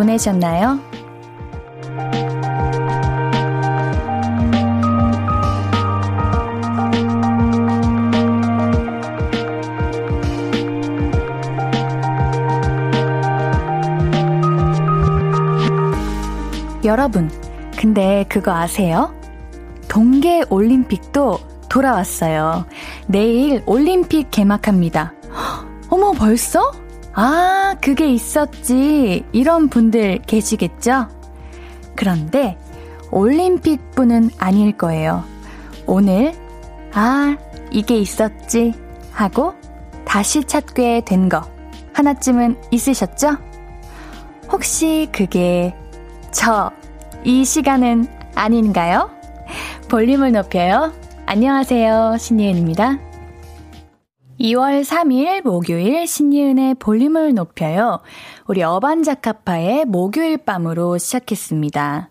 보내셨나요? 여러분, 근데 그거 아세요? 동계 올림픽도 돌아왔어요. 내일 올림픽 개막합니다. 어머, 벌써? 아, 그게 있었지. 이런 분들 계시겠죠? 그런데 올림픽뿐은 아닐 거예요. 오늘, 아, 이게 있었지. 하고 다시 찾게 된 거 하나쯤은 있으셨죠? 혹시 그게 저, 이 시간은 아닌가요? 볼륨을 높여요. 안녕하세요. 신예은입니다. 2월 3일 목요일 신예은의 볼륨을 높여요. 우리 어반자카파의 목요일 밤으로 시작했습니다.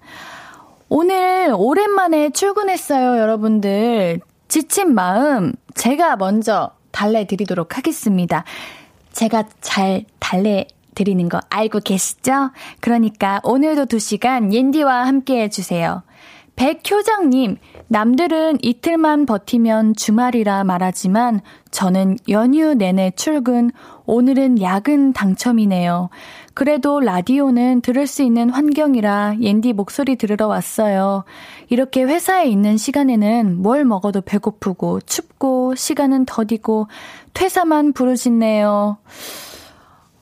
오늘 오랜만에 출근했어요, 여러분들. 지친 마음 제가 먼저 달래드리도록 하겠습니다. 제가 잘 달래 드리는 거 알고 계시죠? 그러니까 오늘도 2시간 옌디와 함께 해주세요. 백효정님, 남들은 이틀만 버티면 주말이라 말하지만 저는 연휴 내내 출근, 오늘은 야근 당첨이네요. 그래도 라디오는 들을 수 있는 환경이라 옌디 목소리 들으러 왔어요. 이렇게 회사에 있는 시간에는 뭘 먹어도 배고프고 춥고 시간은 더디고 퇴사만 부르짖네요.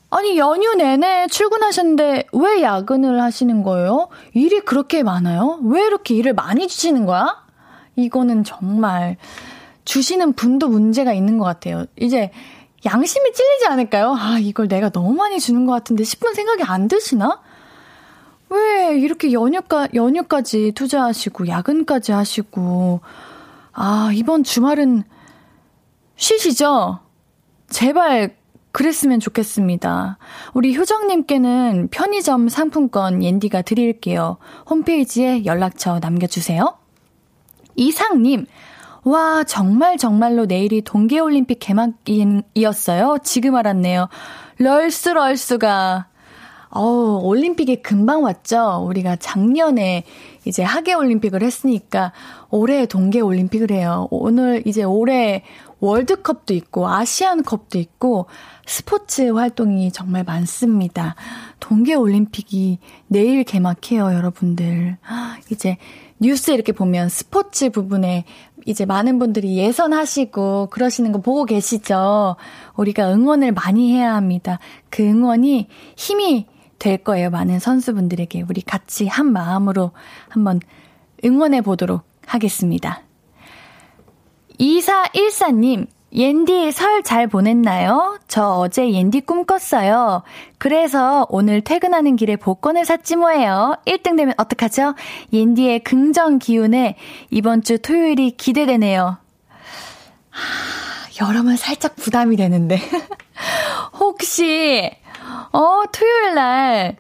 아니, 연휴 내내 출근하셨는데 왜 야근을 하시는 거예요? 일이 그렇게 많아요? 왜 이렇게 일을 많이 주시는 거야? 이거는 정말 주시는 분도 문제가 있는 것 같아요. 이제 양심이 찔리지 않을까요? 아, 이걸 내가 너무 많이 주는 것 같은데 싶은 생각이 안 드시나? 왜 이렇게 연휴까, 연휴까지 투자하시고, 야근까지 하시고, 아, 이번 주말은 쉬시죠? 제발 그랬으면 좋겠습니다. 우리 효정님께는 편의점 상품권 옌디가 드릴게요. 홈페이지에 연락처 남겨주세요. 이상님, 와, 정말 정말로 내일이 동계올림픽 개막이었어요? 지금 알았네요. 럴스 럴스가. 어우, 올림픽이 금방 왔죠? 우리가 작년에 이제 하계올림픽을 했으니까 올해 동계올림픽을 해요. 오늘 이제 올해 월드컵도 있고 아시안컵도 있고 스포츠 활동이 정말 많습니다. 동계올림픽이 내일 개막해요, 여러분들. 이제 뉴스 이렇게 보면 스포츠 부분에 이제 많은 분들이 예선하시고 그러시는 거 보고 계시죠? 우리가 응원을 많이 해야 합니다. 그 응원이 힘이 될 거예요. 많은 선수분들에게. 우리 같이 한 마음으로 한번 응원해 보도록 하겠습니다. 2414님, 옌디 설 잘 보냈나요? 저 어제 옌디 꿈 꿨어요. 그래서 오늘 퇴근하는 길에 복권을 샀지 뭐예요. 1등 되면 어떡하죠? 옌디의 긍정 기운에 이번 주 토요일이 기대되네요. 하, 여러분 살짝 부담이 되는데. 혹시, 어, 토요일 날,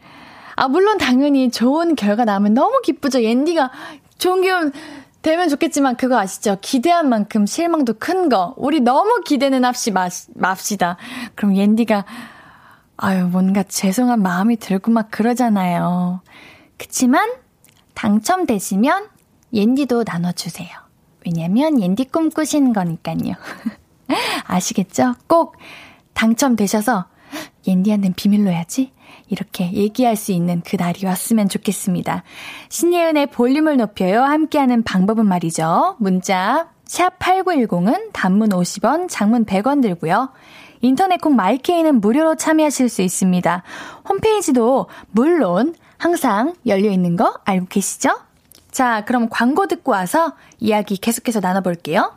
아, 물론 당연히 좋은 결과 나면 너무 기쁘죠. 옌디가 좋은 기운 되면 좋겠지만 그거 아시죠? 기대한 만큼 실망도 큰 거. 우리 너무 기대는 합시 마, 맙시다. 그럼 옌디가 아유 뭔가 죄송한 마음이 들고 막 그러잖아요. 그치만 당첨되시면 옌디도 나눠주세요. 왜냐면 옌디 꿈꾸시는 거니까요. 아시겠죠? 꼭 당첨되셔서 옌디한테는 비밀로 해야지. 이렇게 얘기할 수 있는 그 날이 왔으면 좋겠습니다. 신예은의 볼륨을 높여요. 함께하는 방법은 말이죠. 문자 샵 8910은 단문 50원, 장문 100원 들고요. 인터넷 콩 마이케이는 무료로 참여하실 수 있습니다. 홈페이지도 물론 항상 열려 있는 거 알고 계시죠? 자, 그럼 광고 듣고 와서 이야기 계속해서 나눠볼게요.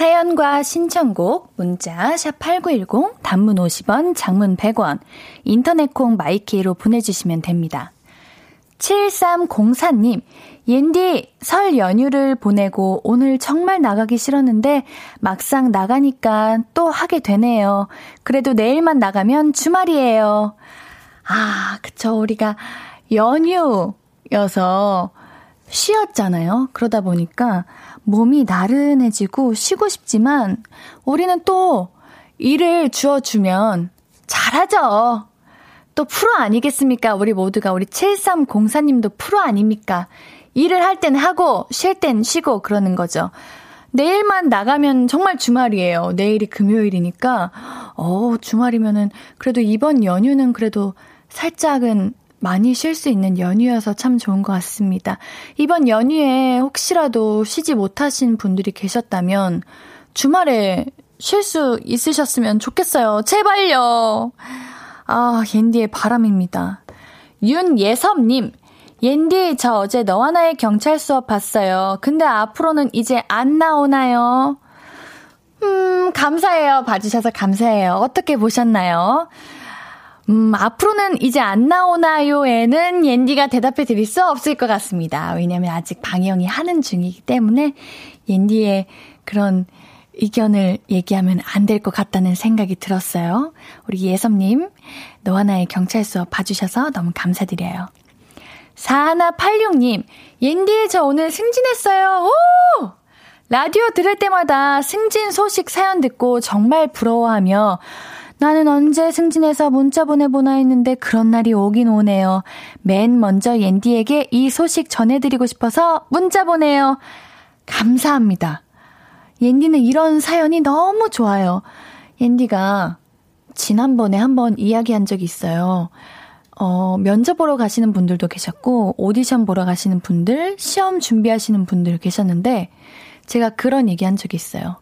사연과 신청곡 문자 샵 8910 단문 50원 장문 100원 인터넷 콩 마이케이로 보내 주시면 됩니다. 7304님, 옌디, 설 연휴를 보내고 오늘 정말 나가기 싫었는데 막상 나가니까 또 하게 되네요. 그래도 내일만 나가면 주말이에요. 아, 그쵸. 우리가 연휴여서 쉬었잖아요. 그러다 보니까 몸이 나른해지고 쉬고 싶지만 우리는 또 일을 주어주면 잘하죠. 또 프로 아니겠습니까? 우리 모두가 우리 7304님도 프로 아닙니까? 일을 할 땐 하고 쉴 땐 쉬고 그러는 거죠. 내일만 나가면 정말 주말이에요. 내일이 금요일이니까 어, 주말이면은 그래도 이번 연휴는 그래도 살짝은 많이 쉴 수 있는 연휴여서 참 좋은 것 같습니다. 이번 연휴에 혹시라도 쉬지 못하신 분들이 계셨다면 주말에 쉴 수 있으셨으면 좋겠어요. 제발요. 아, 옌디의 바람입니다. 윤예섭님, 옌디, 저 어제 너와 나의 경찰 수업 봤어요. 근데 앞으로는 이제 안 나오나요? 음, 감사해요. 봐주셔서 감사해요. 어떻게 보셨나요? 음, 앞으로는 이제 안 나오나요에는 옌디가 대답해 드릴 수 없을 것 같습니다. 왜냐면 아직 방영이 하는 중이기 때문에 옌디의 그런 의견을 얘기하면 안 될 것 같다는 생각이 들었어요. 우리 예섭님, 너와 나의 경찰 수업 봐주셔서 너무 감사드려요. 4186님, 옌디 저 오늘 승진했어요. 오! 라디오 들을 때마다 승진 소식 사연 듣고 정말 부러워하며 나는 언제 승진해서 문자 보내보나 했는데 그런 날이 오긴 오네요. 맨 먼저 옌디에게 이 소식 전해드리고 싶어서 문자 보내요. 감사합니다. 옌디는 이런 사연이 너무 좋아요. 옌디가 지난번에 한번 이야기한 적이 있어요. 어, 면접 보러 가시는 분들도 계셨고, 오디션 보러 가시는 분들, 시험 준비하시는 분들 계셨는데, 제가 그런 얘기 한 적이 있어요.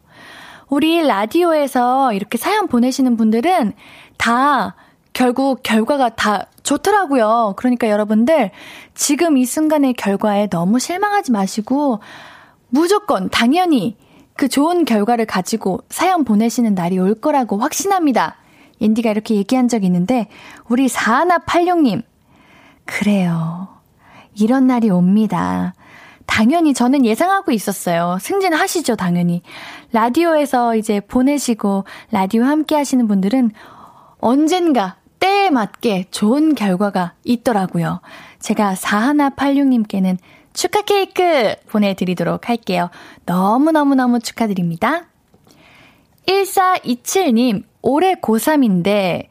우리 라디오에서 이렇게 사연 보내시는 분들은 다 결국 결과가 다 좋더라고요. 그러니까 여러분들 지금 이 순간의 결과에 너무 실망하지 마시고 무조건 당연히 그 좋은 결과를 가지고 사연 보내시는 날이 올 거라고 확신합니다. 옌디가 이렇게 얘기한 적이 있는데 우리 4186님 그래요. 이런 날이 옵니다. 당연히 저는 예상하고 있었어요. 승진하시죠, 당연히. 라디오에서 이제 보내시고 라디오 함께 하시는 분들은 언젠가 때에 맞게 좋은 결과가 있더라고요. 제가 4186님께는 축하 케이크 보내드리도록 할게요. 너무너무너무 축하드립니다. 1427님, 올해 고3인데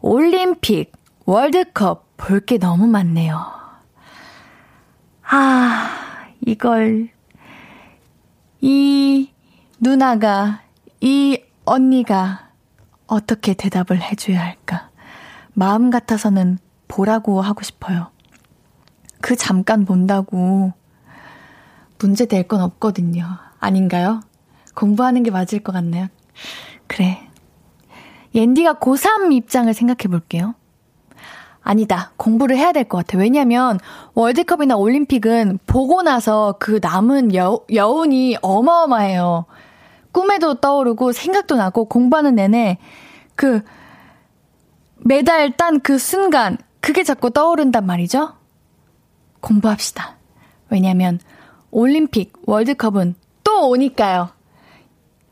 올림픽, 월드컵 볼 게 너무 많네요. 아, 이걸 이 누나가 이 언니가 어떻게 대답을 해줘야 할까? 마음 같아서는 보라고 하고 싶어요. 그 잠깐 본다고 문제 될 건 없거든요. 아닌가요? 공부하는 게 맞을 것 같네요. 그래. 옌디가 고3 입장을 생각해 볼게요. 아니다. 공부를 해야 될 것 같아. 왜냐면 월드컵이나 올림픽은 보고 나서 그 남은 여, 여운이 어마어마해요. 꿈에도 떠오르고 생각도 나고 공부하는 내내 그 메달 딴 그 순간 그게 자꾸 떠오른단 말이죠. 공부합시다. 왜냐면 올림픽, 월드컵은 또 오니까요.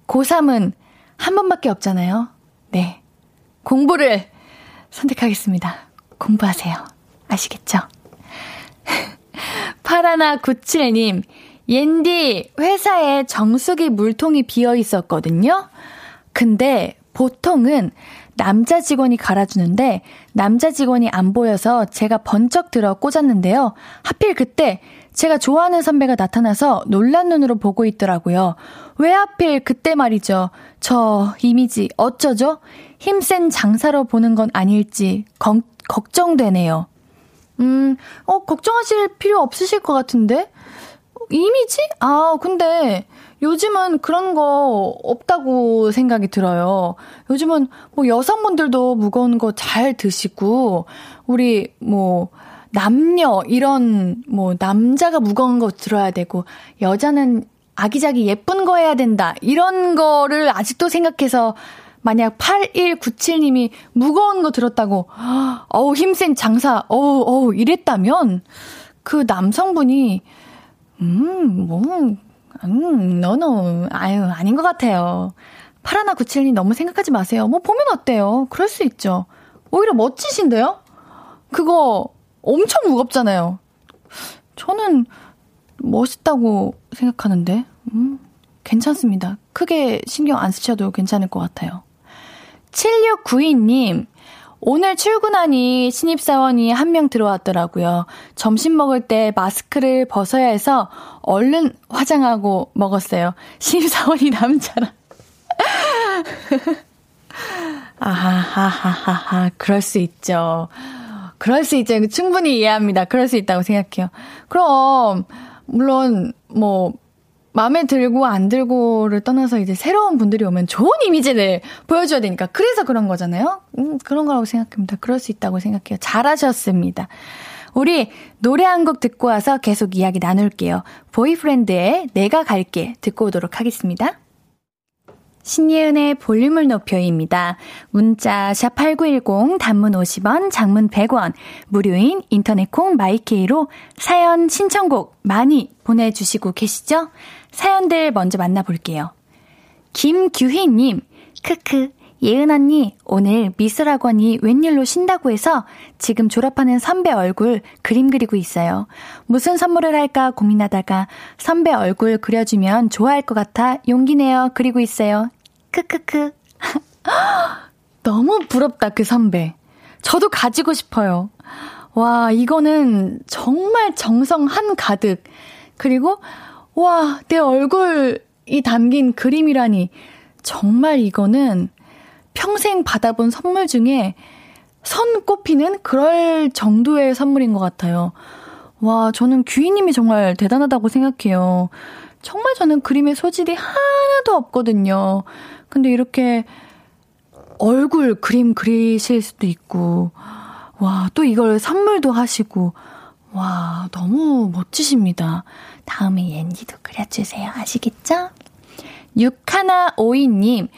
고3은 한 번밖에 없잖아요. 네. 공부를 선택하겠습니다. 공부하세요. 아시겠죠? 파라나 97님, 옌디, 회사에 정수기 물통이 비어 있었거든요? 근데 보통은 남자 직원이 갈아주는데 남자 직원이 안 보여서 제가 번쩍 들어 꽂았는데요. 하필 그때 제가 좋아하는 선배가 나타나서 놀란 눈으로 보고 있더라고요. 왜 하필 그때 말이죠. 저 이미지 어쩌죠? 힘센 장사로 보는 건 아닐지 걱, 걱정되네요. 음, 어, 걱정하실 필요 없으실 것 같은데? 이미지? 아, 근데 요즘은 그런 거 없다고 생각이 들어요. 요즘은 뭐 여성분들도 무거운 거 잘 드시고, 우리 뭐, 남녀, 이런, 뭐, 남자가 무거운 거 들어야 되고, 여자는 아기자기 예쁜 거 해야 된다. 이런 거를 아직도 생각해서 만약 8197님이 무거운 거 들었다고, 어우, 힘센 장사, 어우, 어우, 이랬다면, 그 남성분이, 음, 뭐, 음, 너너, 아유, 아닌 것 같아요. 8197님 너무 생각하지 마세요. 뭐, 보면 어때요? 그럴 수 있죠. 오히려 멋지신데요? 그거 엄청 무겁잖아요. 저는 멋있다고 생각하는데, 음, 괜찮습니다. 크게 신경 안 쓰셔도 괜찮을 것 같아요. 7692님, 오늘 출근하니 신입사원이 한 명 들어왔더라고요. 점심 먹을 때 마스크를 벗어야 해서 얼른 화장하고 먹었어요. 신입사원이 남자라. 아하하하하, 그럴 수 있죠. 그럴 수 있죠. 충분히 이해합니다. 그럴 수 있다고 생각해요. 그럼, 물론, 뭐, 마음에 들고 안 들고를 떠나서 이제 새로운 분들이 오면 좋은 이미지를 보여줘야 되니까. 그래서 그런 거잖아요? 음, 그런 거라고 생각합니다. 그럴 수 있다고 생각해요. 잘하셨습니다. 우리 노래 한 곡 듣고 와서 계속 이야기 나눌게요. 보이프렌드의 내가 갈게 듣고 오도록 하겠습니다. 신예은의 볼륨을 높여입니다. 문자 샵8910 단문 50원, 장문 100원, 무료인 인터넷 콩 마이케이로 사연 신청곡 많이 보내주시고 계시죠? 사연들 먼저 만나볼게요. 김규희님, 크크, 예은 언니, 오늘 미술학원이 웬일로 쉰다고 해서 지금 졸업하는 선배 얼굴 그림 그리고 있어요. 무슨 선물을 할까 고민하다가 선배 얼굴 그려주면 좋아할 것 같아 용기 내어 그리고 있어요. 크크크. 너무 부럽다, 그 선배. 저도 가지고 싶어요. 와, 이거는 정말 정성 한 가득. 그리고, 와, 내 얼굴이 담긴 그림이라니. 정말 이거는 평생 받아본 선물 중에 선 꼽히는 그럴 정도의 선물인 것 같아요. 와, 저는 귀희님이 정말 대단하다고 생각해요. 정말 저는 그림의 소질이 하나도 없거든요. 근데 이렇게 얼굴 그림 그리실 수도 있고, 와, 또 이걸 선물도 하시고, 와, 너무 멋지십니다. 다음에 옌디도 그려주세요. 아시겠죠? 6152님,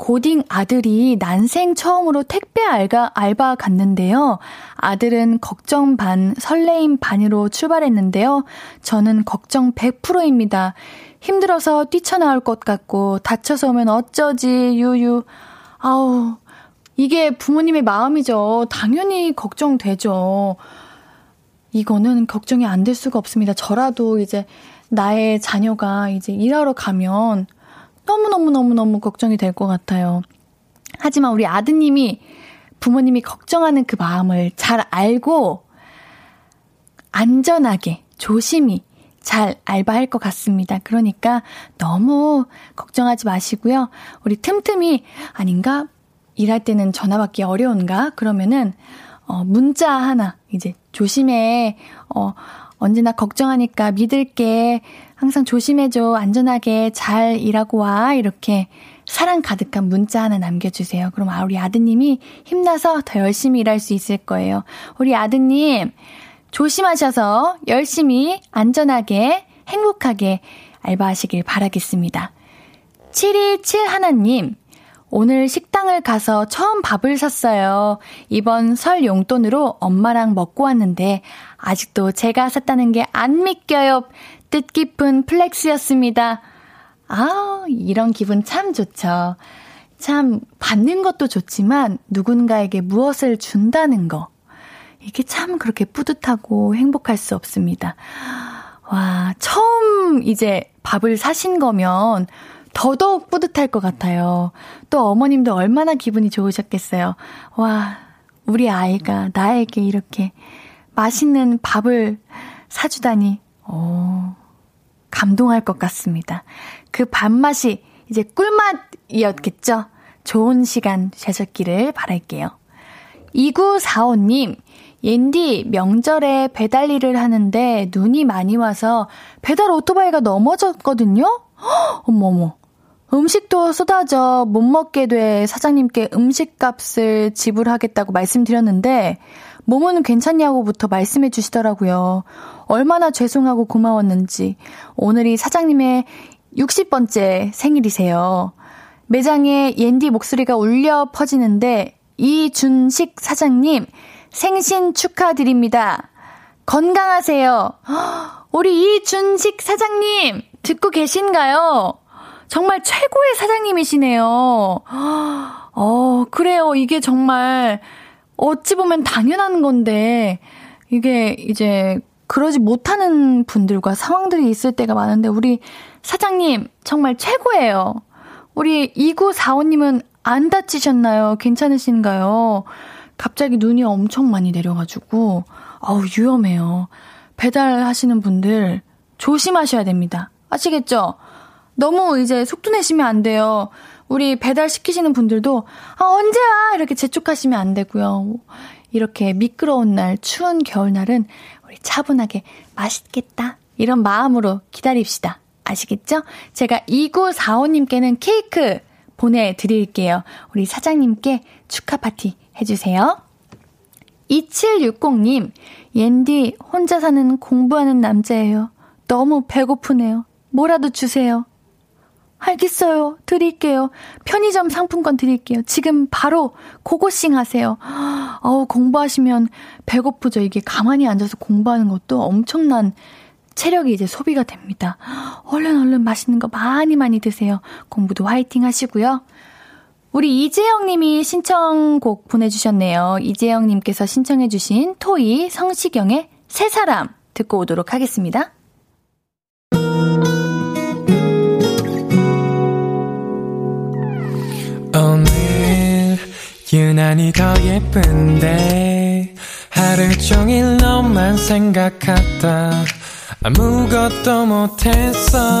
고딩 아들이 난생 처음으로 택배 알바, 알바 갔는데요. 아들은 걱정 반, 설레임 반으로 출발했는데요. 저는 걱정 100%입니다. 힘들어서 뛰쳐나올 것 같고, 다쳐서 오면 어쩌지, 유유. 아우, 이게 부모님의 마음이죠. 당연히 걱정되죠. 이거는 걱정이 안 될 수가 없습니다. 저라도 이제 나의 자녀가 이제 일하러 가면 너무너무너무너무 걱정이 될 것 같아요. 하지만 우리 아드님이 부모님이 걱정하는 그 마음을 잘 알고 안전하게, 조심히 잘 알바할 것 같습니다. 그러니까 너무 걱정하지 마시고요. 우리 틈틈이 아닌가? 일할 때는 전화 받기 어려운가? 그러면은 어 문자 하나 이제 조심해. 어 언제나 걱정하니까 믿을게. 항상 조심해줘. 안전하게 잘 일하고 와. 이렇게 사랑 가득한 문자 하나 남겨주세요. 그럼 아, 우리 아드님이 힘나서 더 열심히 일할 수 있을 거예요. 우리 아드님, 조심하셔서 열심히, 안전하게, 행복하게 알바하시길 바라겠습니다. 727 하나님, 오늘 식당을 가서 처음 밥을 샀어요. 이번 설 용돈으로 엄마랑 먹고 왔는데 아직도 제가 샀다는 게 안 믿겨요. 뜻깊은 플렉스였습니다. 아, 이런 기분 참 좋죠. 참 받는 것도 좋지만 누군가에게 무엇을 준다는 거. 이게 참 그렇게 뿌듯하고 행복할 수 없습니다. 와, 처음 이제 밥을 사신 거면 더더욱 뿌듯할 것 같아요. 또 어머님도 얼마나 기분이 좋으셨겠어요. 와, 우리 아이가 나에게 이렇게 맛있는 밥을 사주다니, 오, 감동할 것 같습니다. 그 밥맛이 이제 꿀맛이었겠죠? 좋은 시간 되셨기를 바랄게요. 2945님, 옌디 명절에 배달 일을 하는데 눈이 많이 와서 배달 오토바이가 넘어졌거든요? 어머머. 음식도 쏟아져 못 먹게 돼 사장님께 음식값을 지불하겠다고 말씀드렸는데 몸은 괜찮냐고부터 말씀해 주시더라고요. 얼마나 죄송하고 고마웠는지. 오늘이 사장님의 60번째 생일이세요. 매장에 옌디 목소리가 울려 퍼지는데 이준식 사장님 생신 축하드립니다. 건강하세요. 우리 이준식 사장님 듣고 계신가요? 정말 최고의 사장님이시네요. 어, 그래요. 이게 정말 어찌 보면 당연한 건데 이게 이제 그러지 못하는 분들과 상황들이 있을 때가 많은데 우리 사장님 정말 최고예요. 우리 2945님은 안 다치셨나요? 괜찮으신가요? 갑자기 눈이 엄청 많이 내려가지고, 아우, 위험해요. 배달하시는 분들 조심하셔야 됩니다. 아시겠죠? 너무 이제 속도 내시면 안 돼요. 우리 배달 시키시는 분들도, 아, 언제 와? 이렇게 재촉하시면 안 되고요. 이렇게 미끄러운 날, 추운 겨울날은 우리 차분하게 맛있겠다. 이런 마음으로 기다립시다. 아시겠죠? 제가 2945님께는 케이크 보내드릴게요. 우리 사장님께 축하 파티 해주세요. 2760님, 옌디 혼자 사는 공부하는 남자예요. 너무 배고프네요. 뭐라도 주세요. 알겠어요. 드릴게요. 편의점 상품권 드릴게요. 지금 바로 고고싱 하세요. 어우, 공부하시면 배고프죠. 이게 가만히 앉아서 공부하는 것도 엄청난 체력이 이제 소비가 됩니다. 얼른 얼른 맛있는 거 많이 많이 드세요. 공부도 화이팅 하시고요. 우리 이재영 님이 신청곡 보내주셨네요. 이재영 님께서 신청해주신 토이 성시경의 새 사람 듣고 오도록 하겠습니다. 오늘 유난히 더 예쁜데 하루 종일 너만 생각하다 아무것도 못했어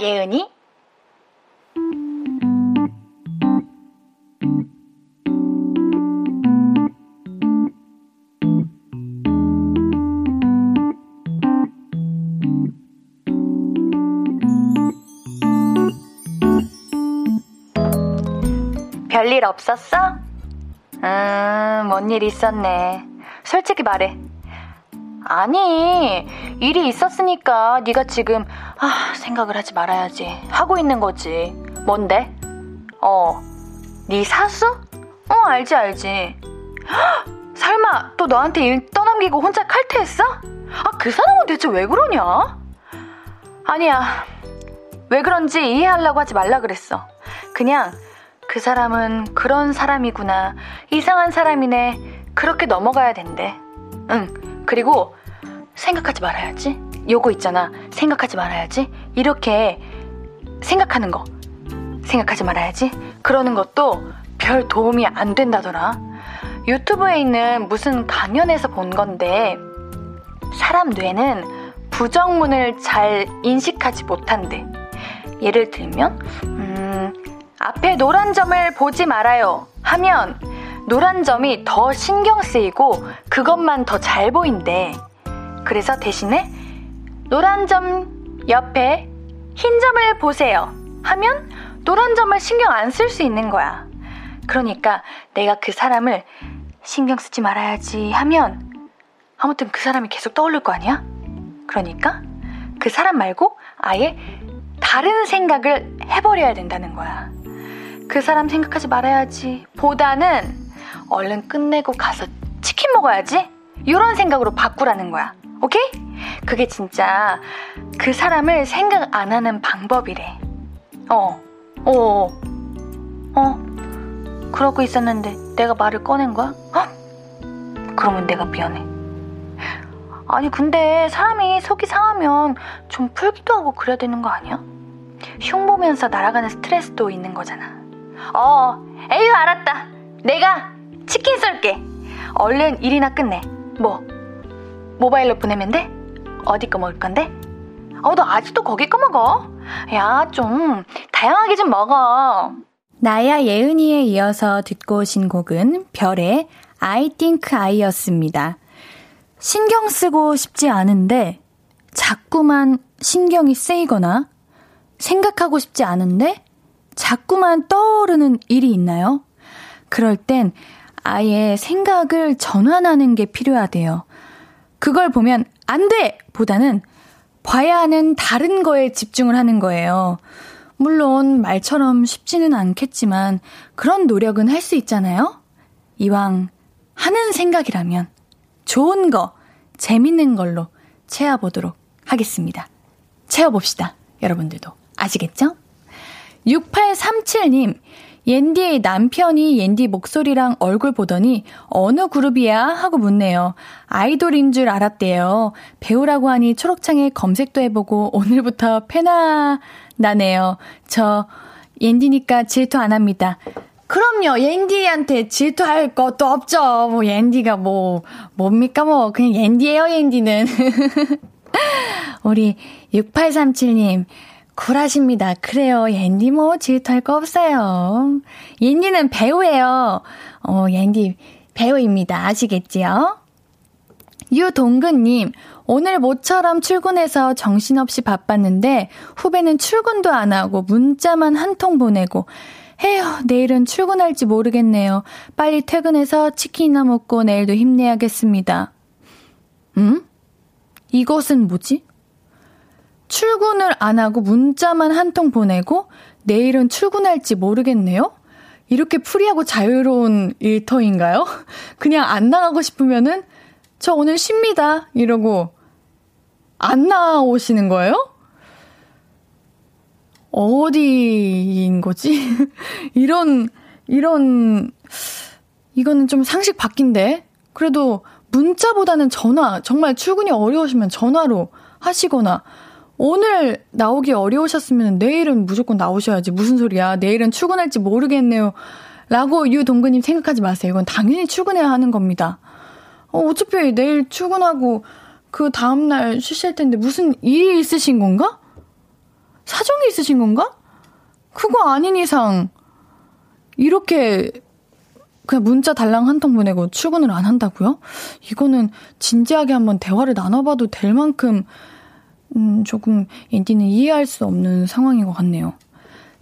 예은이? 별일 없었어? 음, 뭔 일 있었네. 솔직히 말해. 아니, 일이 있었으니까 네가 지금 아, 생각을 하지 말아야지 하고 있는 거지. 뭔데? 어, 네 사수? 어, 알지 알지. 헉, 설마 또 너한테 일 떠넘기고 혼자 칼퇴했어? 아, 그 사람은 대체 왜 그러냐? 아니야. 왜 그런지 이해하려고 하지 말라 그랬어. 그냥 그 사람은 그런 사람이구나. 이상한 사람이네. 그렇게 넘어가야 된대. 응. 그리고 생각하지 말아야지. 요거 있잖아. 생각하지 말아야지. 이렇게 생각하는 거. 생각하지 말아야지. 그러는 것도 별 도움이 안 된다더라. 유튜브에 있는 무슨 강연에서 본 건데, 사람 뇌는 부정문을 잘 인식하지 못한대. 예를 들면, 음, 앞에 노란 점을 보지 말아요 하면 노란 점이 더 신경 쓰이고 그것만 더 잘 보인대. 그래서 대신에 노란 점 옆에 흰 점을 보세요 하면 노란 점을 신경 안 쓸 수 있는 거야. 그러니까 내가 그 사람을 신경 쓰지 말아야지 하면 아무튼 그 사람이 계속 떠오를 거 아니야? 그러니까 그 사람 말고 아예 다른 생각을 해버려야 된다는 거야. 그 사람 생각하지 말아야지. 보다는 얼른 끝내고 가서 치킨 먹어야지. 이런 생각으로 바꾸라는 거야. 오케이? 그게 진짜 그 사람을 생각 안 하는 방법이래. 어, 어, 어. 어. 그러고 있었는데 내가 말을 꺼낸 거야? 어? 그러면 내가 미안해. 아니, 근데 사람이 속이 상하면 좀 풀기도 하고 그래야 되는 거 아니야? 흉 보면서 날아가는 스트레스도 있는 거잖아. 어, 에휴, 알았다. 내가 치킨 쏠게. 얼른 일이나 끝내. 뭐? 모바일로 보내면 돼? 어디 거 먹을 건데? 어, 너 아직도 거기 거 먹어? 야, 좀, 다양하게 좀 먹어. 나야 예은이에 이어서 듣고 오신 곡은 별의 I think I였습니다. 신경 쓰고 싶지 않은데 자꾸만 신경이 쓰이거나 생각하고 싶지 않은데 자꾸만 떠오르는 일이 있나요? 그럴 땐 아예 생각을 전환하는 게 필요하대요. 그걸 보면 안 돼! 보다는 봐야 하는 다른 거에 집중을 하는 거예요. 물론 말처럼 쉽지는 않겠지만 그런 노력은 할 수 있잖아요? 이왕 하는 생각이라면 좋은 거, 재밌는 걸로 채워보도록 하겠습니다. 채워봅시다. 여러분들도. 아시겠죠? 6837님, 옌디의 남편이 옌디 목소리랑 얼굴 보더니 어느 그룹이야? 하고 묻네요. 아이돌인 줄 알았대요. 배우라고 하니 초록창에 검색도 해보고 오늘부터 페나 나네요. 저 옌디니까 질투 안 합니다. 그럼요. 옌디한테 질투할 것도 없죠. 뭐 옌디가 뭐 뭡니까 뭐 그냥 옌디예요, 옌디는. 우리 6837님 쿨하십니다. 그래요. 옌디 뭐 질투할 거 없어요. 옌디는 배우예요. 어, 옌디 배우입니다. 아시겠지요? 유동근님, 오늘 모처럼 출근해서 정신없이 바빴는데 후배는 출근도 안 하고 문자만 한 통 보내고 에휴, 내일은 출근할지 모르겠네요. 빨리 퇴근해서 치킨이나 먹고 내일도 힘내야겠습니다. 음? 이것은 뭐지? 출근을 안 하고 문자만 한 통 보내고 내일은 출근할지 모르겠네요? 이렇게 프리하고 자유로운 일터인가요? 그냥 안 나가고 싶으면은 저 오늘 쉽니다. 이러고 안 나오시는 거예요? 어디인 거지? 이런, 이런, 이거는 좀 상식 바뀐데? 그래도 문자보다는 전화, 정말 출근이 어려우시면 전화로 하시거나, 오늘 나오기 어려우셨으면 내일은 무조건 나오셔야지. 무슨 소리야. 내일은 출근할지 모르겠네요. 라고 유동근님 생각하지 마세요. 이건 당연히 출근해야 하는 겁니다. 어, 어차피 내일 출근하고 그 다음날 쉬실 텐데 무슨 일이 있으신 건가? 사정이 있으신 건가? 그거 아닌 이상 이렇게 그냥 문자 달랑 한 통 보내고 출근을 안 한다고요? 이거는 진지하게 한번 대화를 나눠봐도 될 만큼 음, 조금 옌디는 이해할 수 없는 상황인 것 같네요.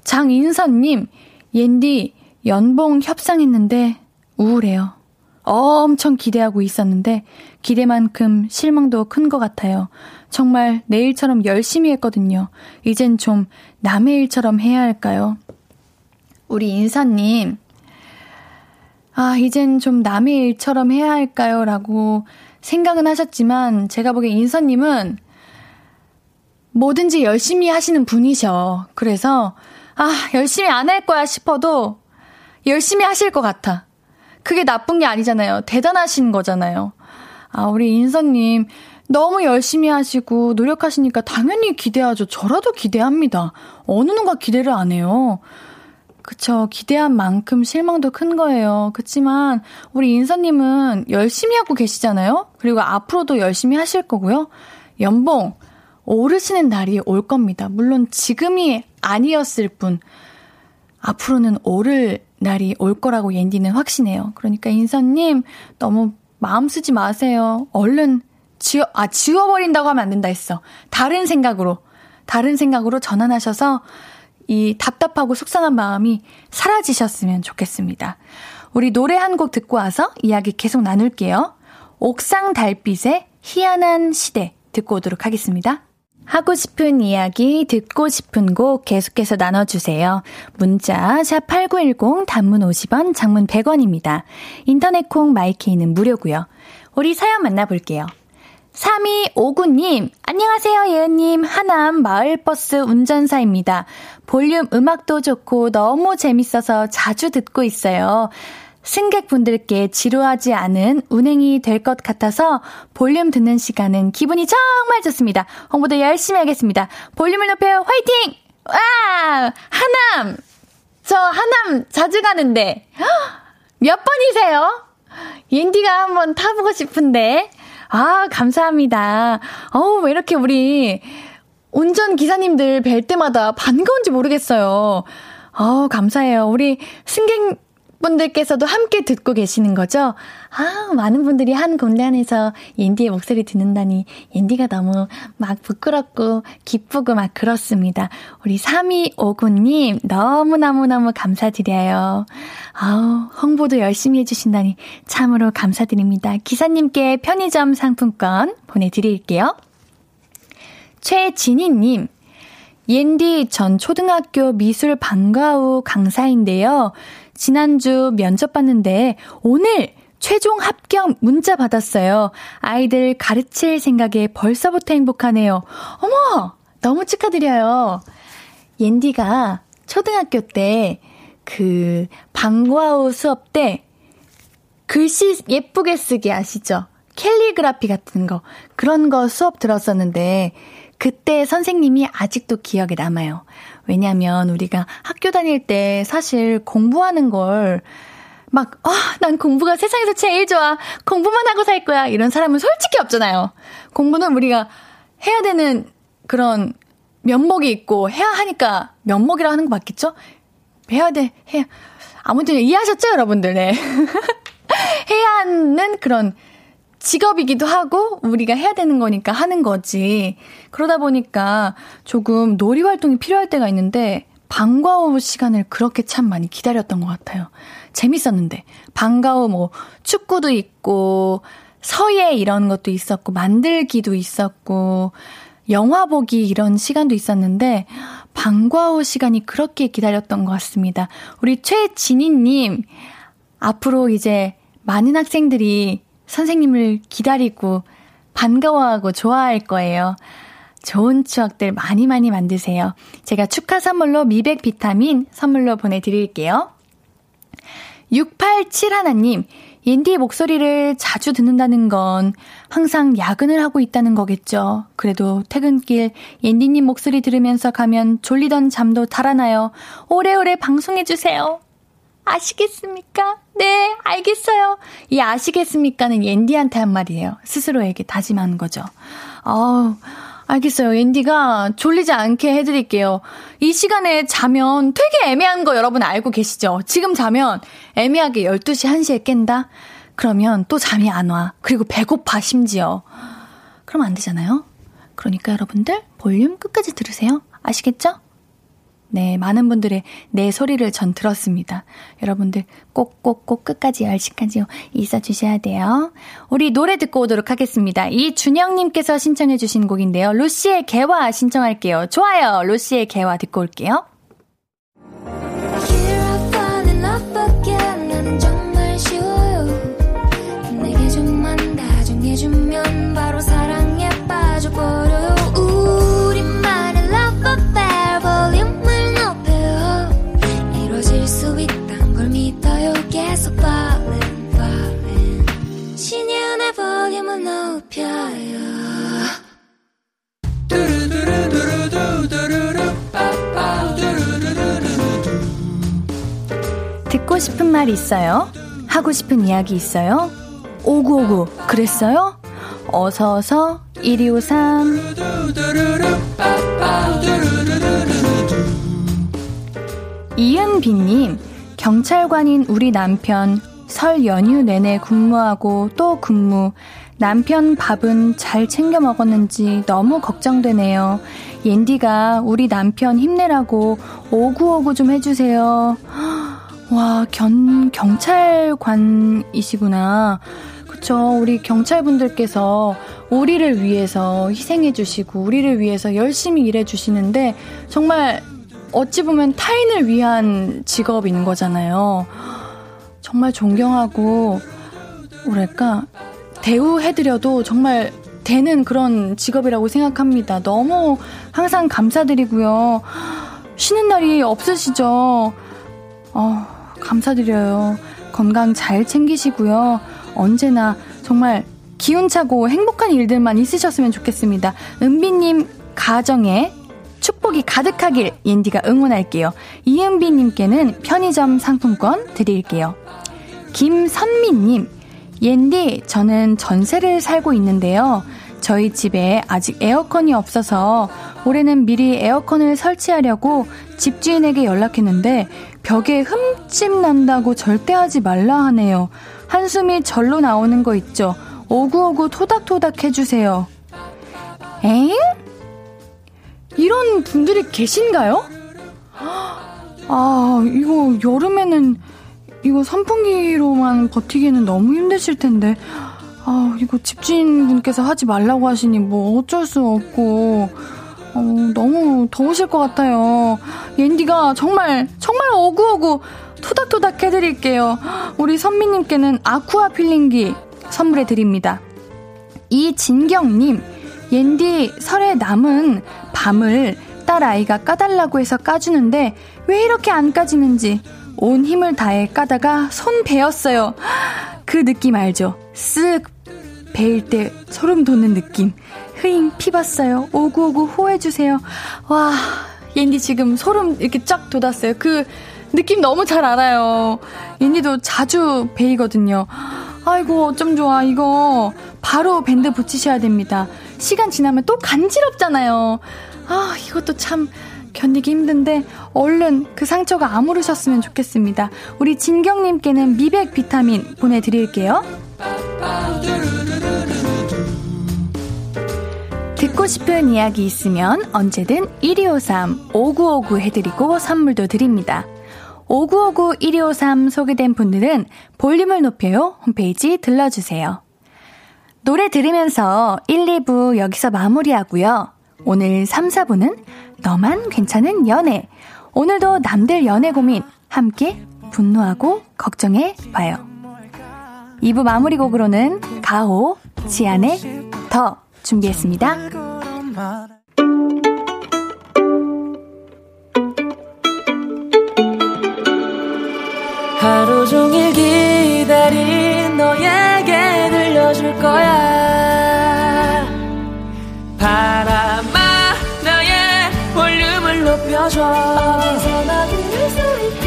장인선님, 옌디 연봉 협상했는데 우울해요. 엄청 기대하고 있었는데 기대만큼 실망도 큰 것 같아요. 정말 내 일처럼 열심히 했거든요. 이젠 좀 남의 일처럼 해야 할까요? 우리 인사님, 아, 이젠 좀 남의 일처럼 해야 할까요? 라고 생각은 하셨지만 제가 보기엔 인사님은 뭐든지 열심히 하시는 분이셔. 그래서, 아, 열심히 안 할 거야 싶어도 열심히 하실 것 같아. 그게 나쁜 게 아니잖아요. 대단하신 거잖아요. 아, 우리 인선님, 너무 열심히 하시고 노력하시니까 당연히 기대하죠. 저라도 기대합니다. 어느 누가 기대를 안 해요. 그쵸. 기대한 만큼 실망도 큰 거예요. 그치만, 우리 인선님은 열심히 하고 계시잖아요? 그리고 앞으로도 열심히 하실 거고요. 연봉, 오르시는 날이 올 겁니다. 물론 지금이 아니었을 뿐, 앞으로는 오를 날이 올 거라고 옌디는 확신해요. 그러니까 인선님, 너무 마음 쓰지 마세요. 얼른 지워, 아, 지워버린다고 하면 안 된다 했어. 다른 생각으로, 다른 생각으로 전환하셔서 이 답답하고 속상한 마음이 사라지셨으면 좋겠습니다. 우리 노래 한 곡 듣고 와서 이야기 계속 나눌게요. 옥상 달빛의 희한한 시대 듣고 오도록 하겠습니다. 하고 싶은 이야기, 듣고 싶은 곡 계속해서 나눠주세요. 문자, 샵8910, 단문 50원, 장문 100원입니다. 인터넷 콩 마이케이는 무료고요 우리 사연 만나볼게요. 3259님, 안녕하세요, 예은님. 하남 마을버스 운전사입니다. 볼륨 음악도 좋고 너무 재밌어서 자주 듣고 있어요. 승객분들께 지루하지 않은 운행이 될 것 같아서 볼륨 듣는 시간은 기분이 정말 좋습니다. 홍보도 열심히 하겠습니다. 볼륨을 높여요. 화이팅! 와! 하남! 저 하남 자주 가는데. 몇 번이세요? 옌디가 한번 타보고 싶은데. 아, 감사합니다. 어우, 왜 이렇게 우리 운전 기사님들 뵐 때마다 반가운지 모르겠어요. 어우, 감사해요. 우리 승객 분들께서도 함께 듣고 계시는 거죠? 아, 많은 분들이 한 공간에서 옌디의 목소리 듣는다니 옌디가 너무 막 부끄럽고 기쁘고 막 그렇습니다. 우리 3259님 너무너무너무 감사드려요. 아우, 홍보도 열심히 해주신다니 참으로 감사드립니다. 기사님께 편의점 상품권 보내드릴게요. 최진희님, 옌디 전 초등학교 미술 방과 후 강사인데요. 지난주 면접 봤는데 오늘 최종 합격 문자 받았어요. 아이들 가르칠 생각에 벌써부터 행복하네요. 어머! 너무 축하드려요. 옌디가 초등학교 때 그 방과후 수업 때 글씨 예쁘게 쓰기 아시죠? 캘리그라피 같은 거. 그런 거 수업 들었었는데 그때 선생님이 아직도 기억에 남아요. 왜냐면 우리가 학교 다닐 때 사실 공부하는 걸 막, 아, 난 공부가 세상에서 제일 좋아. 공부만 하고 살 거야. 이런 사람은 솔직히 없잖아요. 공부는 우리가 해야 되는 그런 면목이 있고 해야 하니까 면목이라 하는 거 맞겠죠? 해야 돼, 해야. 아무튼 이해하셨죠, 여러분들? 네. 해야 하는 그런 직업이기도 하고 우리가 해야 되는 거니까 하는 거지. 그러다 보니까 조금 놀이 활동이 필요할 때가 있는데 방과 후 시간을 그렇게 참 많이 기다렸던 것 같아요. 재밌었는데 방과 후 뭐 축구도 있고 서예 이런 것도 있었고 만들기도 있었고 영화 보기 이런 시간도 있었는데 방과 후 시간이 그렇게 기다렸던 것 같습니다. 우리 최진희님 앞으로 이제 많은 학생들이 선생님을 기다리고 반가워하고 좋아할 거예요. 좋은 추억들 많이 많이 만드세요. 제가 축하 선물로 미백 비타민 선물로 보내드릴게요. 687 하나님, 옌디의 목소리를 자주 듣는다는 건 항상 야근을 하고 있다는 거겠죠. 그래도 퇴근길 옌디님 목소리 들으면서 가면 졸리던 잠도 달아나요. 오래오래 방송해주세요. 아시겠습니까? 네, 알겠어요. 이 아시겠습니까는 옌디한테 한 말이에요. 스스로에게 다짐하는 거죠. 어우, 알겠어요. 옌디가 졸리지 않게 해드릴게요. 이 시간에 자면 되게 애매한 거 여러분 알고 계시죠? 지금 자면 애매하게 12시, 1시에 깬다? 그러면 또 잠이 안 와. 그리고 배고파, 심지어. 그럼 안 되잖아요? 그러니까 여러분들 볼륨 끝까지 들으세요. 아시겠죠? 네, 많은 분들의 내 소리를 전 들었습니다. 여러분들 꼭꼭꼭 끝까지 10시까지 있어 주셔야 돼요. 우리 노래 듣고 오도록 하겠습니다. 이준영님께서 신청해 주신 곡인데요. 루시의 개화 신청할게요. 좋아요. 루시의 개화 듣고 올게요. 듣고 싶은 말 있어요? 하고 싶은 이야기 있어요? 오구오구 그랬어요? 어서어서 1253 이은비님 경찰관인 우리 남편 설 연휴 내내 근무하고 또 근무. 남편 밥은 잘 챙겨 먹었는지 너무 걱정되네요. 옌디가 우리 남편 힘내라고 오구오구 좀 해주세요. 와, 견, 경찰관이시구나. 그쵸. 우리 경찰분들께서 우리를 위해서 희생해주시고, 우리를 위해서 열심히 일해주시는데, 정말 어찌 보면 타인을 위한 직업인 거잖아요. 정말 존경하고, 뭐랄까, 대우해드려도 정말 되는 그런 직업이라고 생각합니다. 너무 항상 감사드리고요. 쉬는 날이 없으시죠? 어, 감사드려요. 건강 잘 챙기시고요. 언제나 정말 기운차고 행복한 일들만 있으셨으면 좋겠습니다. 은비님 가정에 축복이 가득하길 옌디가 응원할게요. 이은비님께는 편의점 상품권 드릴게요. 김선미님, 옌디, 저는 전세를 살고 있는데요. 저희 집에 아직 에어컨이 없어서 올해는 미리 에어컨을 설치하려고 집주인에게 연락했는데 벽에 흠집 난다고 절대 하지 말라 하네요. 한숨이 절로 나오는 거 있죠? 오구오구 토닥토닥 해주세요. 엥? 이런 분들이 계신가요? 아, 이거 여름에는 이거 선풍기로만 버티기는 너무 힘드실 텐데. 아, 이거 집주인분께서 하지 말라고 하시니 뭐 어쩔 수 없고. 어, 너무 더우실 것 같아요. 옌디가 정말, 정말 어구어구 토닥토닥 해드릴게요. 우리 선미님께는 아쿠아 필링기 선물해 드립니다. 이진경님, 옌디 설에 남은 밤을 딸 아이가 까달라고 해서 까주는데 왜 이렇게 안 까지는지 온 힘을 다해 까다가 손 베었어요. 그 느낌 알죠? 쓱 베일 때 소름 돋는 느낌. 흐잉 피봤어요. 오구오구 호해주세요. 와, 옌디 지금 소름 이렇게 쫙 돋았어요. 그 느낌 너무 잘 알아요. 옌디도 자주 베이거든요. 아이고, 어쩜 좋아. 이거 바로 밴드 붙이셔야 됩니다. 시간 지나면 또 간지럽잖아요. 아, 이것도 참 견디기 힘든데 얼른 그 상처가 아무르셨으면 좋겠습니다. 우리 진경님께는 미백 비타민 보내드릴게요. 듣고 싶은 이야기 있으면 언제든 1253 5959 해드리고 선물도 드립니다. 5959 1253 소개된 분들은 볼륨을 높여요 홈페이지 들러주세요. 노래 들으면서 1, 2부 여기서 마무리하고요. 오늘 3, 4부는 너만 괜찮은 연애. 오늘도 남들 연애 고민 함께 분노하고 걱정해 봐요. 2부 마무리 곡으로는 가호, 지안의 더 준비했습니다. 하루 종일 기다린 너에게 들려줄 거야. 높여줘. 어디서나 들을 수 있게.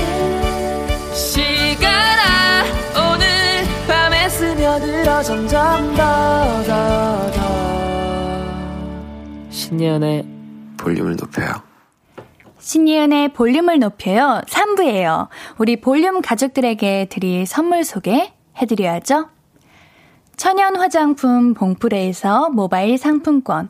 시간아, 오늘 밤에 스며들어 점점 더, 더, 더. 신예은의 볼륨을 높여요. 신예은의 볼륨을 높여요. 3부예요. 우리 볼륨 가족들에게 드릴 선물 소개 해드려야죠. 천연 화장품 봉프레에서 모바일 상품권.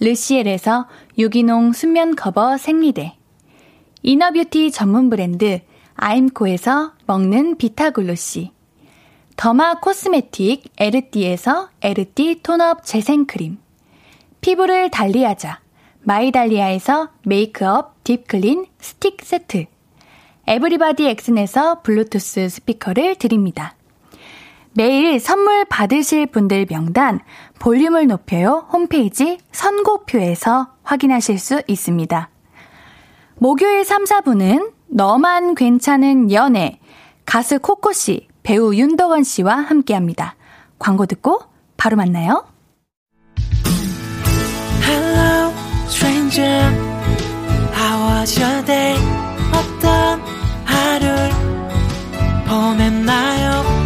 르시엘에서 유기농 수면 커버 생리대. inner beauty 전문 브랜드 아임코에서 먹는 비타글로시. 더마 코스메틱 에르띠에서 에르띠 톤업 재생크림. 피부를 달리하자. 마이달리아에서 메이크업 딥클린 스틱 세트. 에브리바디 엑슨에서 블루투스 스피커를 드립니다. 매일 선물 받으실 분들 명단 볼륨을 높여요 홈페이지 선고표에서 확인하실 수 있습니다. 목요일 3, 4분은 너만 괜찮은 연애 가수 코코씨, 배우 윤덕원 씨와 함께합니다. 광고 듣고 바로 만나요. Hello, stranger. How was your day? 어떤 하루를 보냈나요?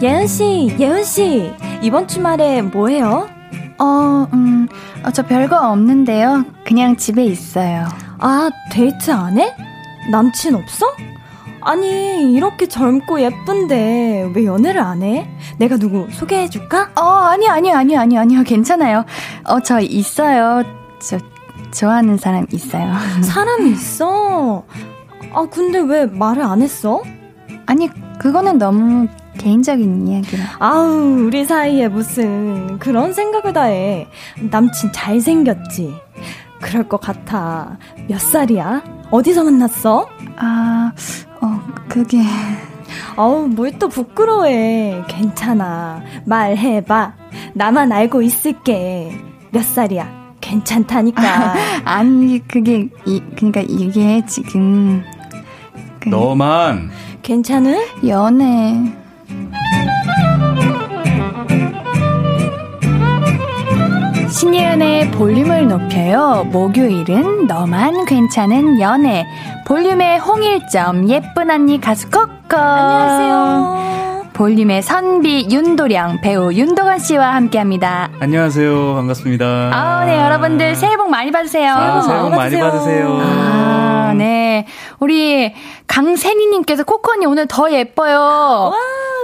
예은 씨, 예은 씨, 이번 주말에 뭐 해요? 어, 음, 어, 저 별거 없는데요. 그냥 집에 있어요. 아, 데이트 안 해? 남친 없어? 아니, 이렇게 젊고 예쁜데 왜 연애를 안 해? 내가 누구 소개해 줄까? 어, 아니, 아니, 아니, 아니, 아니요. 괜찮아요. 어, 저 있어요. 저, 좋아하는 사람 있어요. 사람이 있어? 아, 근데 왜 말을 안 했어? 아니, 그거는 너무 개인적인 이야기라. 아우, 우리 사이에 무슨 그런 생각을 다 해. 남친 잘생겼지? 그럴 것 같아. 몇 살이야? 어디서 만났어? 아, 어, 그게. 어우, 뭘 또 부끄러워해. 괜찮아. 말해봐. 나만 알고 있을게. 몇 살이야? 괜찮다니까. 아니, 그게, 이, 그니까 이게 지금. 그 너만. 괜찮은? 연애. 신예은의 볼륨을 높여요. 목요일은 너만 괜찮은 연애. 볼륨의 홍일점 예쁜 언니 가수 코코. 안녕하세요. 볼륨의 선비 윤도령 배우 윤도건 씨와 함께합니다. 안녕하세요. 반갑습니다. 아, 네 여러분들 새해 복 많이 받으세요. 아, 새해 복 많이 받으세요. 아, 네. 우리 강세니님께서 코코언니 오늘 더 예뻐요. 와,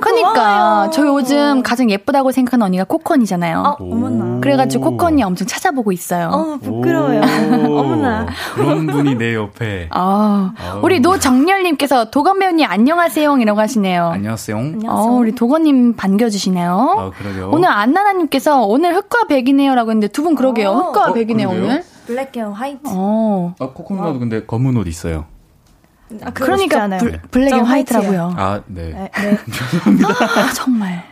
그러니까 고마워요. 저 요즘 가장 예쁘다고 생각하는 언니가 코코언이잖아요. 어, 어머나. 그래가지고 코코언니 엄청 찾아보고 있어요. 어, 부끄러워요. 오, 어머나. 그런 분이 내 옆에. 아, 아우. 우리 노정렬님께서 도건 배우님 안녕하세요 이라고 하시네요. 안녕하세요. 어, 우리 도건님 반겨주시네요. 아, 그러게요. 오늘 안나나님께서 오늘 흑과 백이네요라고 했는데 두 분 그러게요. 어, 흑과 어, 백이네요 그러게요? 오늘. Black and white. 어. 아, 코코넛도 근데 검은 옷 있어요. 아, 그러니까 않아요. 블, black and 저 white라고요. 아, 네. 네, 네. 아, 정말.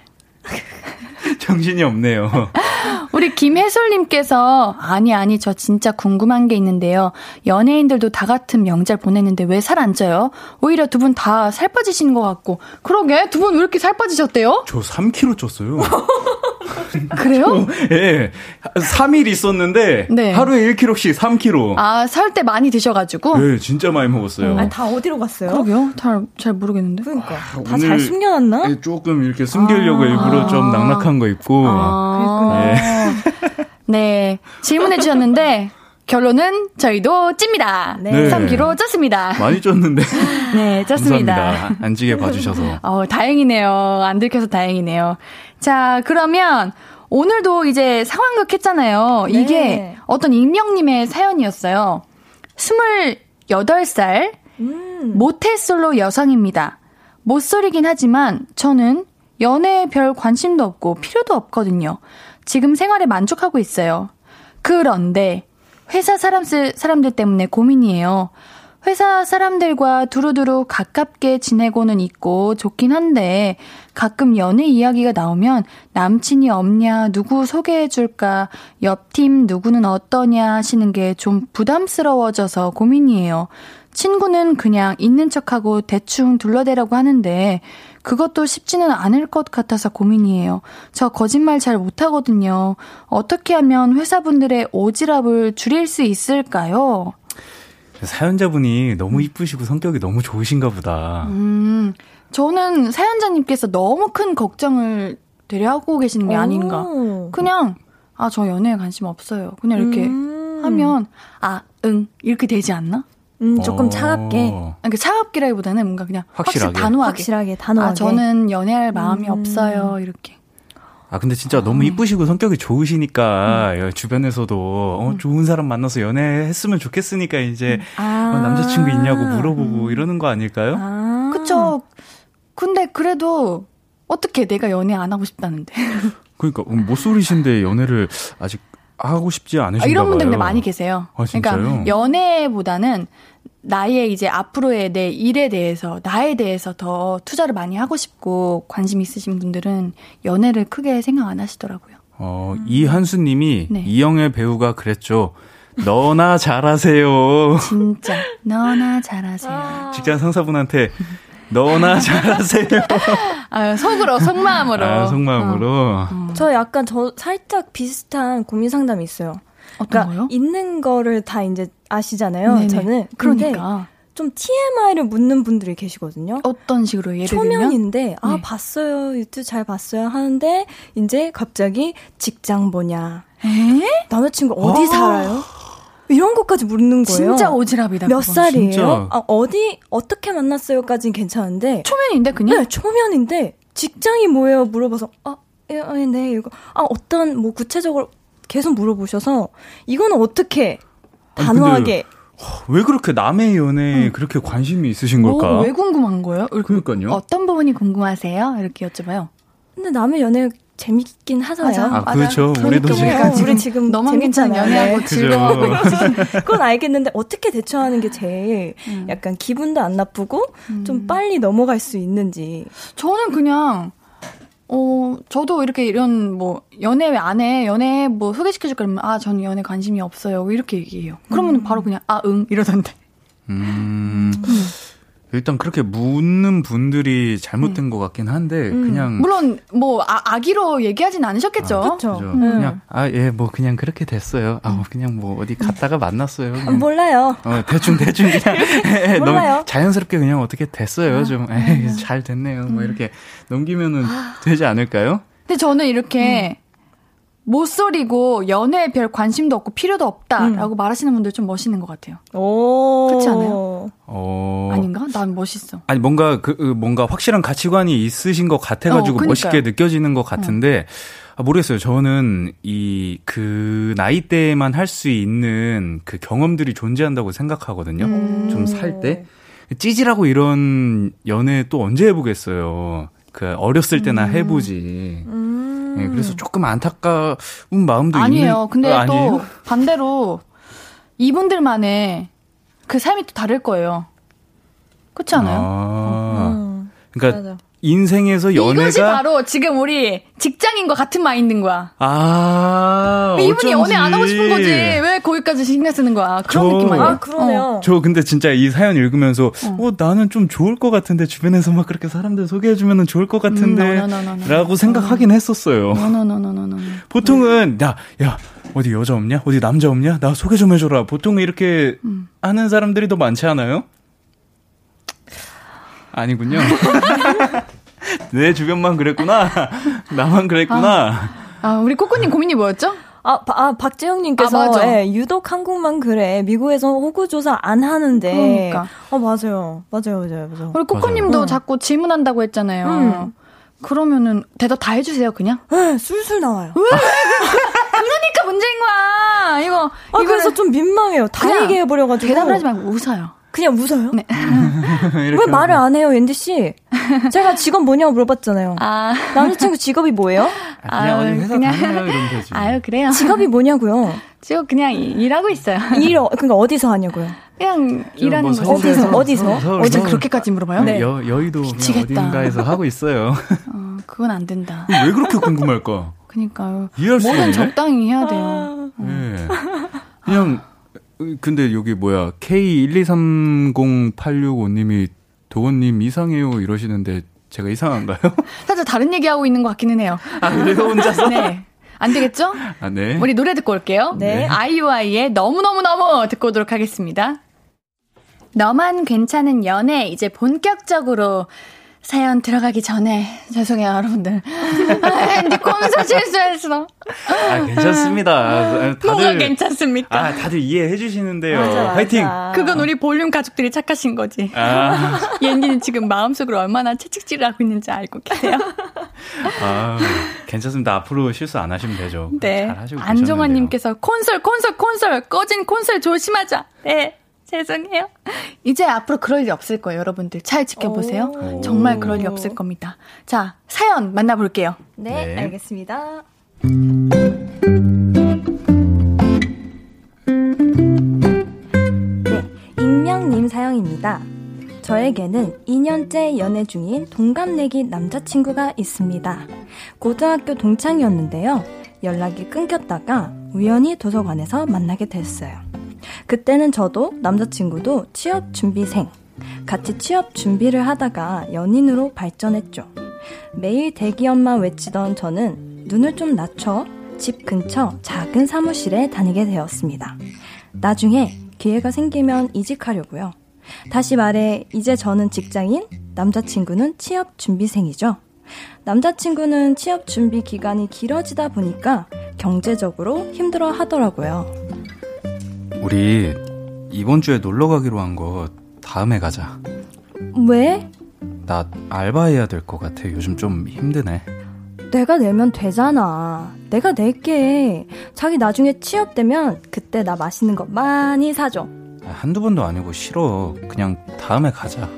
정신이 없네요. 우리 김혜솔님께서 아니 아니 저 진짜 궁금한 게 있는데요. 연예인들도 다 같은 명절 보냈는데 왜 살 안 쪄요? 오히려 두 분 다 살 빠지신 것 같고. 그러게 두 분 왜 이렇게 살 빠지셨대요? 저 3kg 쪘어요. 그래요? 예. 3일 있었는데 네. 하루에 1kg씩 3kg. 아 살 때 많이 드셔 가지고. 네, 진짜 많이 먹었어요. 아니, 다 어디로 갔어요? 그러게요. 잘, 잘 모르겠는데. 그러니까. 아, 다잘 숨겨 놨나? 예, 조금 이렇게 숨기려고 일부러 좀 낙낙한 거 입고. 아, 네. 질문해 주셨는데, 결론은 저희도 찝니다. 네. 3kg 쪘습니다. 많이 쪘는데. 네, 쪘습니다. 감사합니다. 안 지게 봐주셔서. 어, 다행이네요. 안 들켜서 다행이네요. 자, 그러면 오늘도 이제 상황극 했잖아요. 네. 이게 어떤 익명님의 사연이었어요. 28살, 음. 모태솔로 여성입니다. 못소리긴 하지만 저는 연애에 별 관심도 없고 필요도 없거든요. 지금 생활에 만족하고 있어요. 그런데 회사 사람, 사람들 때문에 고민이에요. 회사 사람들과 두루두루 가깝게 지내고는 있고 좋긴 한데 가끔 연애 이야기가 나오면 남친이 없냐, 누구 소개해줄까, 옆팀 누구는 어떠냐 하시는 게 좀 부담스러워져서 고민이에요. 친구는 그냥 있는 척하고 대충 둘러대라고 하는데 그것도 쉽지는 않을 것 같아서 고민이에요. 저 거짓말 잘 못하거든요. 어떻게 하면 회사분들의 오지랖을 줄일 수 있을까요? 사연자분이 너무 이쁘시고 성격이 너무 좋으신가 보다. 음, 저는 사연자님께서 너무 큰 걱정을 되려 하고 계시는 게 아닌가. 오. 그냥, 아, 저 연애에 관심 없어요. 그냥 이렇게 음. 하면, 아, 응, 이렇게 되지 않나? 음, 조금 어. 차갑게. 그러니까 차갑기라기보다는 뭔가 그냥 확실하게. 확실 단호하게. 확실하게, 단호하게. 아, 저는 연애할 마음이 음. 없어요. 이렇게. 아, 근데 진짜 너무 이쁘시고 성격이 좋으시니까 주변에서도 어, 좋은 사람 만나서 연애했으면 좋겠으니까 이제 아. 어, 남자친구 있냐고 물어보고 이러는 거 아닐까요? 아. 그쵸. 근데 그래도, 어떻게 내가 연애 안 하고 싶다는데. 그러니까 음, 모쏠이신데 연애를 아직 하고 싶지 않으신가 아, 이런 분들. 근데 많이 계세요. 아, 진짜요? 그러니까 연애보다는 나의 이제 앞으로의 내 일에 대해서 나에 대해서 더 투자를 많이 하고 싶고 관심 있으신 분들은 연애를 크게 생각 안 하시더라고요. 어, 이한수 님이 네. 이영애 배우가 그랬죠. 너나 잘하세요. 진짜 너나 잘하세요. 직장 상사분한테 너나 잘하세요. 아, 속으로 속마음으로. 아, 속마음으로. 저 약간 저 살짝 비슷한 고민 상담이 있어요. 어떤 그러니까 거요? 있는 거를 다 이제 아시잖아요. 네네. 저는 그러니까 좀 TMI를 묻는 분들이 계시거든요. 어떤 식으로 예를 들면 초면인데 아 네. 봤어요 유튜브 잘 봤어요 하는데 이제 갑자기 직장 뭐냐 에? 남자친구 어디 살아요 이런 것까지 묻는 거예요. 진짜 오지랖이다. 몇 그건. 살이에요? 진짜. 아, 어디 어떻게 만났어요까지는 괜찮은데 초면인데 그냥 네 초면인데 직장이 뭐예요 물어봐서 아 예, 아, 네 이거 아 어떤 뭐 구체적으로 계속 물어보셔서 이거는 어떻게 단호하게 왜 그렇게 남의 연애에 그렇게 관심이 있으신 걸까? 뭐, 왜 궁금한 거예요? 그러니까요. 어떤 부분이 궁금하세요? 이렇게 여쭤봐요. 근데 남의 연애 재밌긴 하잖아요. 맞아. 아, 그렇죠. 그러니까 우리도 그러니까 지금 우리 지금 너만 괜찮은 재밌잖아요. 연애하고 네. 즐거워하고. 그건 알겠는데 어떻게 대처하는 게 제일 음. 약간 기분도 안 나쁘고 좀 빨리 넘어갈 수 있는지. 저는 그냥 어 저도 이렇게 이런 뭐 연애 안에 연애 뭐 소개시켜줄 거면 아 저는 연애 관심이 없어요 이렇게 얘기해요. 그러면 바로 그냥 아 응 이러던데. 음. 일단 그렇게 묻는 분들이 잘못된 것 같긴 한데 그냥 물론 뭐 아, 아기로 얘기하진 않으셨겠죠. 그렇죠. 그죠. 음. 그냥 아 예 뭐 그냥 그렇게 됐어요. 아 뭐 그냥 뭐 어디 갔다가 만났어요. 아, 그냥. 몰라요. 어, 대충 대충 그냥 예, 몰라요. 너무 자연스럽게 그냥 어떻게 됐어요. 좀 에이, 잘 됐네요. 뭐 이렇게 넘기면은 되지 않을까요? 근데 저는 이렇게 못소리고 연애에 별 관심도 없고 필요도 없다라고 말하시는 분들 좀 멋있는 것 같아요. 오. 그렇지 않아요? 어. 아닌가? 난 멋있어. 아니 뭔가 그 그, 뭔가 확실한 가치관이 있으신 것 같아가지고 어. 멋있게 느껴지는 것 같은데 아, 모르겠어요. 저는 이 그 나이 때만 할 수 있는 그 경험들이 존재한다고 생각하거든요. 음. 좀살 때 찌질하고 이런 연애 또 언제 해보겠어요. 그 어렸을 때나 해보지. 음. 예, 그래서 조금 안타까운 마음도 아니에요. 있는. 근데 어, 아니에요? 또 반대로 이분들만의 그 삶이 또 다를 거예요. 그렇지 않아요? 아, 음. 그러니까 맞아. 인생에서 연애가 이것이 바로 지금 우리 직장인과 같은 마인드인 거야. 아 이분이 연애 안 하고 싶은 거지. 왜 거기까지 신경 쓰는 거야? 그런 저- 느낌 아니야? 아, 그러네요. 저 근데 진짜 이 사연 읽으면서 어, 나는 좀 좋을 것 같은데 주변에서 막 그렇게 사람들 소개해 주면 좋을 것 같은데 음. 라고 생각하긴 했었어요. 노노노노노노. 보통은 야, 야 어디 여자 없냐? 어디 남자 없냐? 나 소개 좀 해줘라. 보통 이렇게 음. 하는 사람들이 더 많지 않아요? 아니군요. 내 주변만 그랬구나. 나만 그랬구나. 아, 우리 코코님 고민이 뭐였죠? 아, 바- 아 박재영님께서 아, 맞아. 예, 유독 한국만 그래. 미국에서 호구 조사 안 하는데. 그러니까. 어 맞아요, 맞아요, 맞아요, 맞아요. 우리 코코님도 맞아요. 자꾸 질문한다고 했잖아요. 음. 그러면은 대답 다 해주세요, 그냥. 예, 술술 나와요. 그러니까 문제인 거야. 이거 아 그래서 이거를 좀 민망해요. 다 그냥 얘기해 버려가지고. 대답을 하지 말고 웃어요. 그냥 웃어요. 네. 왜 말을 안 해요, 앤디 씨? 제가 직업 뭐냐고 물어봤잖아요. 아, 남자친구 직업이 뭐예요? 아, 그냥 아유, 회사 그냥- 다녀요 이러면 되지. 아유 그래요. 직업이 뭐냐고요? 지금 그냥 일- 일하고 있어요. 일 어, 그러니까 어디서 하냐고요? 그냥 일하는 뭐 어디서? 어디서? 어제. 그렇게까지 물어봐요? 네. 여, 여의도. 어딘가에서 하고 있어요. 어, 그건 안 된다. 왜 그렇게 궁금할까? 그니까요. 이해할 수 뭐는 있네. 적당히 해야 돼요. 네. 그냥 근데 여기 뭐야 K1230865님이 도건님 이상해요 이러시는데 제가 이상한가요? 살짝 다른 얘기하고 있는 것 같기는 해요. 아 그래요 혼자서? 네. 안 되겠죠? 아 네. 우리 노래 듣고 올게요. 네. 아이유아이의 너무너무너무 듣고 오도록 하겠습니다. 너만 괜찮은 연애 이제 본격적으로 사연 들어가기 전에 죄송해요 여러분들. 아, 앤디 콘서 실수했어. 아 괜찮습니다. 아, 뭐가 다들 괜찮습니까? 아 다들 이해해 주시는데요. 맞아, 맞아. 화이팅. 그건 우리 볼륨 가족들이 착하신 거지. 아, 옌디는 지금 마음속으로 얼마나 채찍질을 하고 있는지 알고 계세요. 아 괜찮습니다. 앞으로 실수 안 하시면 되죠. 네. 안정환님께서 콘솔, 콘솔, 콘솔, 꺼진 콘솔 조심하자. 네. 죄송해요. 이제 앞으로 그럴 일 없을 거예요, 여러분들. 잘 지켜보세요. 오. 정말 그럴 일 없을 겁니다. 자, 사연 만나볼게요. 네, 네. 알겠습니다. 네, 익명님 사연입니다. 저에게는 2년째 연애 중인 동갑내기 남자친구가 있습니다. 고등학교 동창이었는데요. 연락이 끊겼다가 우연히 도서관에서 만나게 됐어요. 그때는 저도 남자친구도 취업 준비생. 같이 취업 준비를 하다가 연인으로 발전했죠. 매일 대기업만 외치던 저는 눈을 좀 낮춰 집 근처 작은 사무실에 다니게 되었습니다. 나중에 기회가 생기면 이직하려고요. 다시 말해, 이제 저는 직장인, 남자친구는 취업 준비생이죠. 남자친구는 취업 준비 기간이 길어지다 보니까 경제적으로 힘들어 하더라고요. 우리 이번 주에 놀러 가기로 한 거 다음에 가자. 왜? 나 알바해야 될 것 같아. 요즘 좀 힘드네. 내가 내면 되잖아. 내가 낼게. 자기 나중에 취업되면 그때 나 맛있는 거 많이 사줘. 아, 한두 번도 아니고 싫어. 그냥 다음에 가자.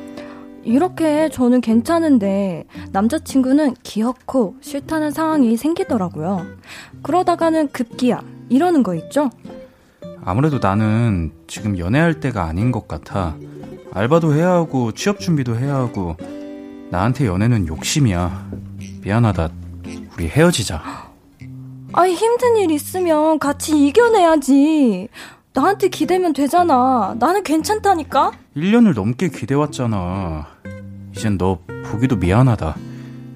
이렇게 저는 괜찮은데 남자친구는 기어코 싫다는 상황이 생기더라고요. 그러다가는 급기야 이러는 거 있죠? 아무래도 나는 지금 연애할 때가 아닌 것 같아. 알바도 해야 하고 취업 준비도 해야 하고 나한테 연애는 욕심이야. 미안하다. 우리 헤어지자. 아이 힘든 일 있으면 같이 이겨내야지. 나한테 기대면 되잖아. 나는 괜찮다니까. 1년을 넘게 기대왔잖아. 이젠 너 보기도 미안하다.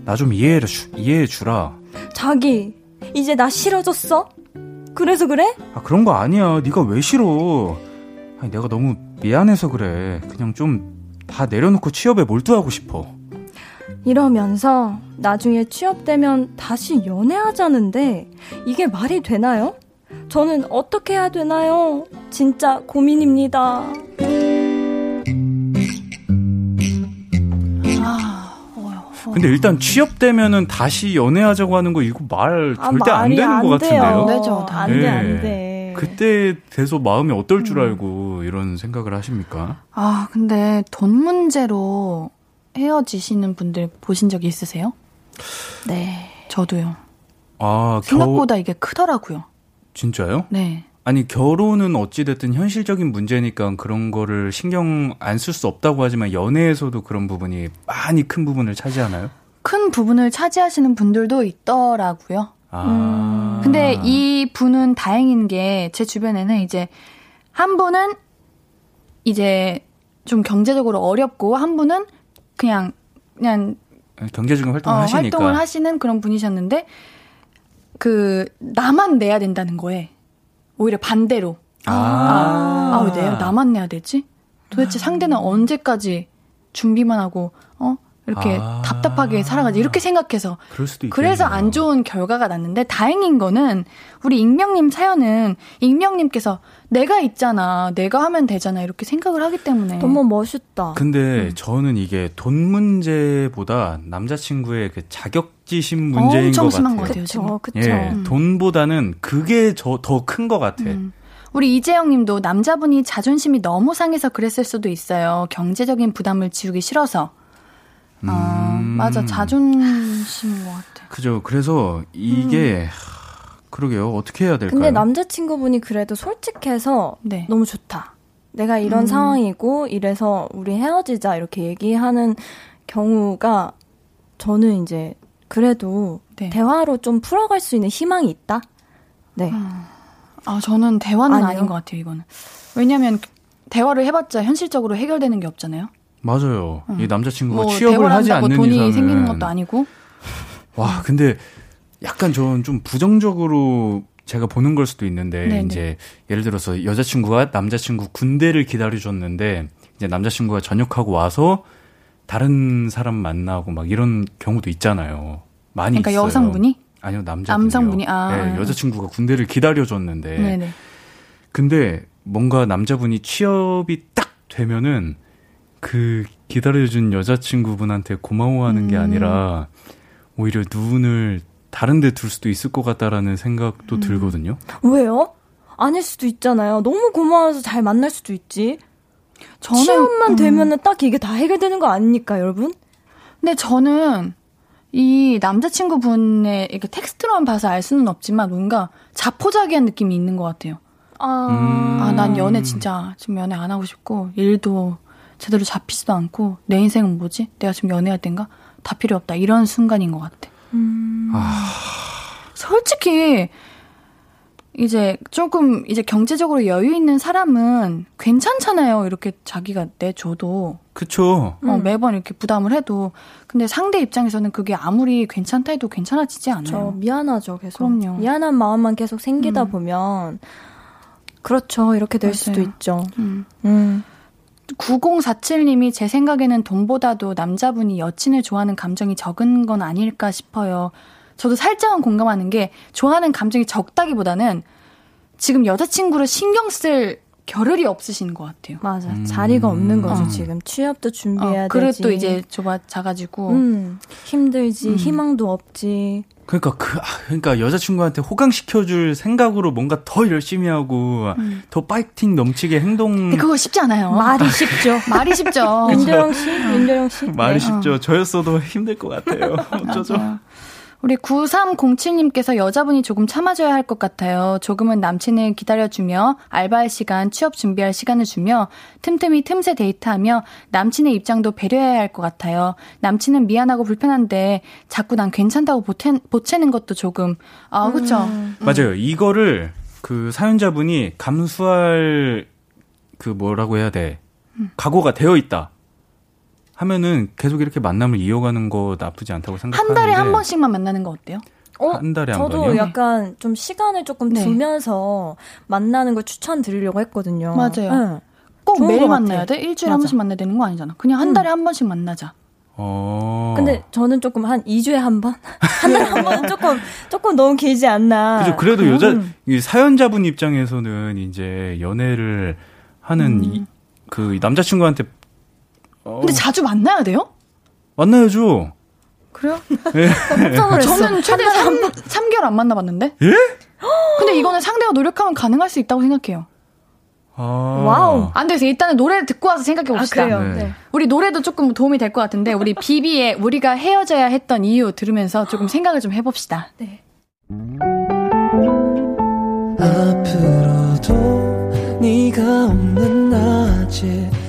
나 좀 이해해, 주, 이해해 주라. 자기, 이제 나 싫어졌어? 그래서 그래? 아, 그런 거 아니야. 네가 왜 싫어? 아니, 내가 너무 미안해서 그래. 그냥 좀 다 내려놓고 취업에 몰두하고 싶어. 이러면서 나중에 취업되면 다시 연애하자는데 이게 말이 되나요? 저는 어떻게 해야 되나요? 진짜 고민입니다. 근데 일단 취업되면은 다시 연애하자고 하는 거 이거 말 아, 절대 안 말이 되는 안 것. 같은데요. 안 되죠, 안 돼, 안 돼. 그때 돼서 마음이 어떨 줄 알고 이런 생각을 하십니까? 아, 근데 돈 문제로 헤어지시는 분들 보신 적이 있으세요? 네. 저도요. 아, 생각보다 이게 크더라고요. 진짜요? 네. 아니 결혼은 어찌됐든 현실적인 문제니까 그런 거를 신경 안 쓸 수 없다고 하지만 연애에서도 그런 부분이 많이 큰 부분을 차지하나요? 큰 부분을 차지하시는 분들도 있더라고요. 아. 근데 이 분은 다행인 게 제 주변에는 이제 한 분은 이제 좀 경제적으로 어렵고 한 분은 그냥 그냥 경제적인 활동을 어, 하시니까 활동을 하시는 그런 분이셨는데 그 나만 내야 된다는 거에 오히려 반대로 아. 아, 아, 왜 내야 나만 내야 되지? 도대체 상대는 언제까지 준비만 하고 어 이렇게 아. 답답하게 살아가지 이렇게 생각해서 그럴 수도 있겠네요. 그래서 안 좋은 결과가 났는데 다행인 거는 우리 익명님 사연은 익명님께서 내가 있잖아 내가 하면 되잖아 이렇게 생각을 하기 때문에 너무 멋있다. 근데 저는 이게 돈 문제보다 남자친구의 그 자격 지심 문제인 엄청 것 심한 같아요. 것 같아요 지금. 그쵸, 그쵸. 예, 돈보다는 그게 저 더 큰 것 같아. 음. 우리 이재영 님도 남자분이 자존심이 너무 상해서 그랬을 수도 있어요. 경제적인 부담을 지우기 싫어서. 아, 음. 맞아. 자존심인 것 같아. 그죠. 그래서 이게 음. 하, 그러게요. 어떻게 해야 될까요? 근데 남자친구분이 그래도 솔직해서 네. 너무 좋다. 내가 이런 음. 상황이고 이래서 우리 헤어지자 이렇게 얘기하는 경우가 저는 이제 그래도 네. 대화로 좀 풀어갈 수 있는 희망이 있다. 네. 아, 저는 대화는 아니요. 아닌 것 같아요, 이거는. 왜냐면, 대화를 해봤자 현실적으로 해결되는 게 없잖아요. 맞아요. 이 남자친구가 뭐, 취업을 하지 않는 돈이 이상은 생기는 것도 아니고. 와, 근데 약간 저는 좀 부정적으로 제가 보는 걸 수도 있는데 네네. 이제 예를 들어서 여자친구가 남자친구 군대를 기다려줬는데 이제 남자친구가 전역하고 와서 다른 사람 만나고 막 이런 경우도 있잖아요. 많이 그러니까 있어요. 여성분이? 아니요 남자분이요. 남성분이? 아, 네, 아. 여자친구가 군대를 기다려줬는데 네네. 근데 뭔가 남자분이 취업이 딱 되면은 그 기다려준 여자친구분한테 고마워하는 게 음. 아니라 오히려 눈을 다른 데 둘 수도 있을 것 같다라는 생각도 음. 들거든요. 왜요? 아닐 수도 있잖아요. 너무 고마워서 잘 만날 수도 있지. 저는. 취업만 음, 되면은 딱 이게 다 해결되는 거 아닙니까, 여러분? 근데 저는 이 남자친구분의 이렇게 텍스트로만 봐서 알 수는 없지만 뭔가 자포자기한 느낌이 있는 것 같아요. 아, 음. 아, 난 연애 진짜 지금 연애 안 하고 싶고 일도 제대로 잡히지도 않고 내 인생은 뭐지? 내가 지금 연애할 땐가? 다 필요 없다. 이런 순간인 것 같아. 음. 솔직히 이제 조금 이제 경제적으로 여유 있는 사람은 괜찮잖아요. 이렇게 자기가 내줘도 그쵸. 어, 음. 매번 이렇게 부담을 해도 근데 상대 입장에서는 그게 아무리 괜찮다 해도 괜찮아지지 저 않아요. 미안하죠, 계속. 그럼요. 미안한 마음만 계속 생기다 음. 보면 그렇죠. 이렇게 될 수도 맞아요. 있죠. 음. 음. 9047님이 제 생각에는 돈보다도 남자분이 여친을 좋아하는 감정이 적은 건 아닐까 싶어요. 저도 살짝은 공감하는 게 좋아하는 감정이 적다기보다는 지금 여자친구를 신경 쓸 겨를이 없으신 것 같아요. 맞아. 음. 자리가 없는 거죠, 어. 지금. 취업도 준비해야 어, 되지. 그릇도 이제 좁아, 작아지고. 음, 힘들지, 음. 희망도 없지. 그러니까 그 아, 그러니까 여자친구한테 호강시켜줄 생각으로 뭔가 더 열심히 하고 음. 더 파이팅 넘치게 행동. 그거 쉽지 않아요. 말이 쉽죠. 말이 쉽죠. 윤도영 씨, 윤도영 씨. 말이 네. 쉽죠. 어. 저였어도 힘들 것 같아요. 어쩌죠. 우리 9307님께서 여자분이 조금 참아줘야 할 것 같아요. 조금은 남친을 기다려주며 알바할 시간, 취업 준비할 시간을 주며 틈틈이 틈새 데이트하며 남친의 입장도 배려해야 할 것 같아요. 남친은 미안하고 불편한데 자꾸 난 괜찮다고 보채, 보채는 것도 조금 아 그렇죠. 음. 맞아요. 이거를 그 사연자분이 감수할 그 뭐라고 해야 돼 음. 각오가 되어 있다. 하면은 계속 이렇게 만남을 이어가는 거 나쁘지 않다고 생각하는데 한 달에 한 번씩만 만나는 거 어때요? 어, 한 달에 한 저도 번이요? 약간 좀 시간을 조금 네. 두면서 만나는 걸 추천드리려고 했거든요. 맞아요. 네. 꼭 매일 만나야 돼? 일주일에 맞아. 한 번씩 만나야 되는 거 아니잖아. 그냥 한 음. 달에 한 번씩 만나자. 어. 근데 저는 조금 한 2주에 한 번? 한 달에 한 번은 조금, 조금 너무 길지 않나. 그죠. 그래도 음. 여자, 이 사연자분 입장에서는 이제 연애를 하는 음. 이, 그 남자친구한테 어. 근데 자주 만나야 돼요? 만나야죠. 그래요? 네. 저는 최대 3, 3개월 안 만나봤는데. 예? 근데 이거는 상대가 노력하면 가능할 수 있다고 생각해요. 아. Wow. 안 돼서 일단은 노래를 듣고 와서 생각해 봅시다. 아, 네. 네. 우리 노래도 조금 도움이 될 것 같은데 우리 비비의 우리가 헤어져야 했던 이유 들으면서 조금 생각을 좀 해봅시다. 네. 앞으로도 네가 없는 낮에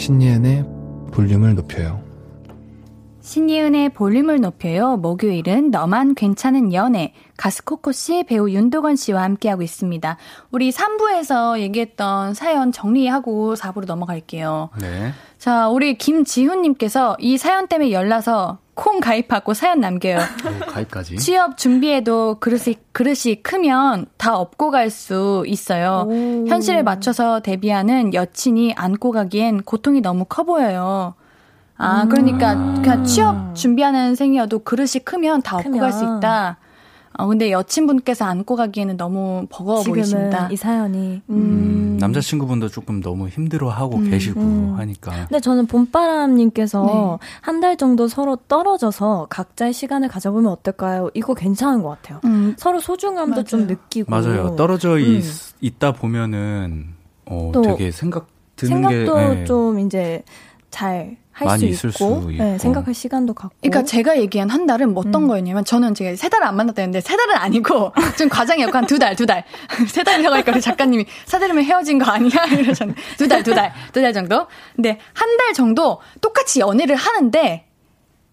신예은의 볼륨을 높여요. 신예은의 볼륨을 높여요. 목요일은 너만 괜찮은 연애. 가스 코코 씨, 배우 윤도건 씨와 함께하고 있습니다. 우리 3부에서 얘기했던 사연 정리하고 4부로 넘어갈게요. 네. 자, 우리 김지훈님께서 이 사연 때문에 열나서 콩 가입하고 사연 남겨요. 오, 가입까지? 취업 준비해도 그릇이, 그릇이 크면 다 업고 갈 수 있어요. 오. 현실에 맞춰서 데뷔하는 여친이 안고 가기엔 고통이 너무 커 보여요. 아, 그러니까 그냥 취업 준비하는 생이어도 그릇이 크면 다 업고 갈 수 있다. 어, 근데 여친분께서 안고 가기에는 너무 버거워 보이십니다. 이 사연이. 음. 음, 남자친구분도 조금 너무 힘들어하고 음, 계시고 음. 하니까. 근데 저는 봄바람님께서 네. 한달 정도 서로 떨어져서 각자의 시간을 가져보면 어떨까요? 이거 괜찮은 것 같아요. 음. 서로 소중함도 맞아요. 좀 느끼고. 맞아요. 떨어져 있, 음. 있다 보면은 어, 되게 생각 드는 생각도 게. 네. 좀 이제 잘 할 수 있고, 수 있고. 네, 생각할 시간도 갖고. 그러니까 제가 얘기한 한 달은 뭐 어떤 음. 거였냐면 저는 제가 세 달을 안 만났다는데 세 달은 아니고 좀 과장이었고 한 두 달, 두 달. 세 달이라고 하니까 우리 작가님이 사달이면 헤어진 거 아니야? 이러셨는데 두 달, 두 달, 두 달 정도. 근데 한 달 정도 똑같이 연애를 하는데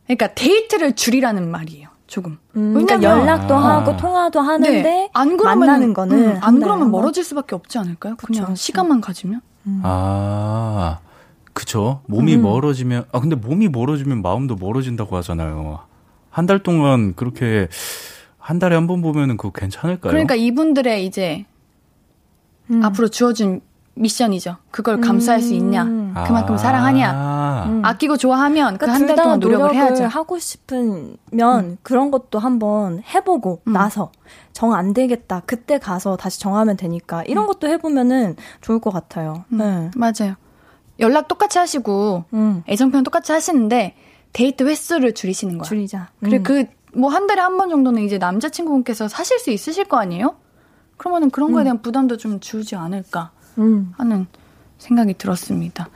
그러니까 데이트를 줄이라는 말이에요. 조금. 음, 그러니까 연락도 아. 하고 통화도 하는데 네. 안 그러면, 만나는 거는 음, 안 그러면 멀어질 수밖에 없지 않을까요? 그냥 그쵸, 시간만 가지면. 음. 아. 그쵸. 몸이 음. 멀어지면, 아, 근데 몸이 멀어지면 마음도 멀어진다고 하잖아요. 한 달 동안 그렇게, 한 달에 한 번 보면은 그거 괜찮을까요? 그러니까 이분들의 이제, 음. 앞으로 주어진 미션이죠. 그걸 감수할 음. 수 있냐. 음. 그만큼 아. 사랑하냐. 음. 아끼고 좋아하면 그 그러니까 그 한 달 동안 노력을, 해야죠. 하고 싶으면 음. 그런 것도 한번 해보고 음. 나서 정 안 되겠다. 그때 가서 다시 정하면 되니까 이런 것도 해보면은 좋을 것 같아요. 네. 맞아요. 연락 똑같이 하시고 음. 애정 표현 똑같이 하시는데 데이트 횟수를 줄이시는 거야. 줄이자. 그래 음. 그뭐 한 달에 한 번 정도는 이제 남자친구분께서 사실 수 있으실 거 아니에요? 그러면은 그런 거에 음. 대한 부담도 좀 줄지 않을까 음. 하는 생각이 들었습니다.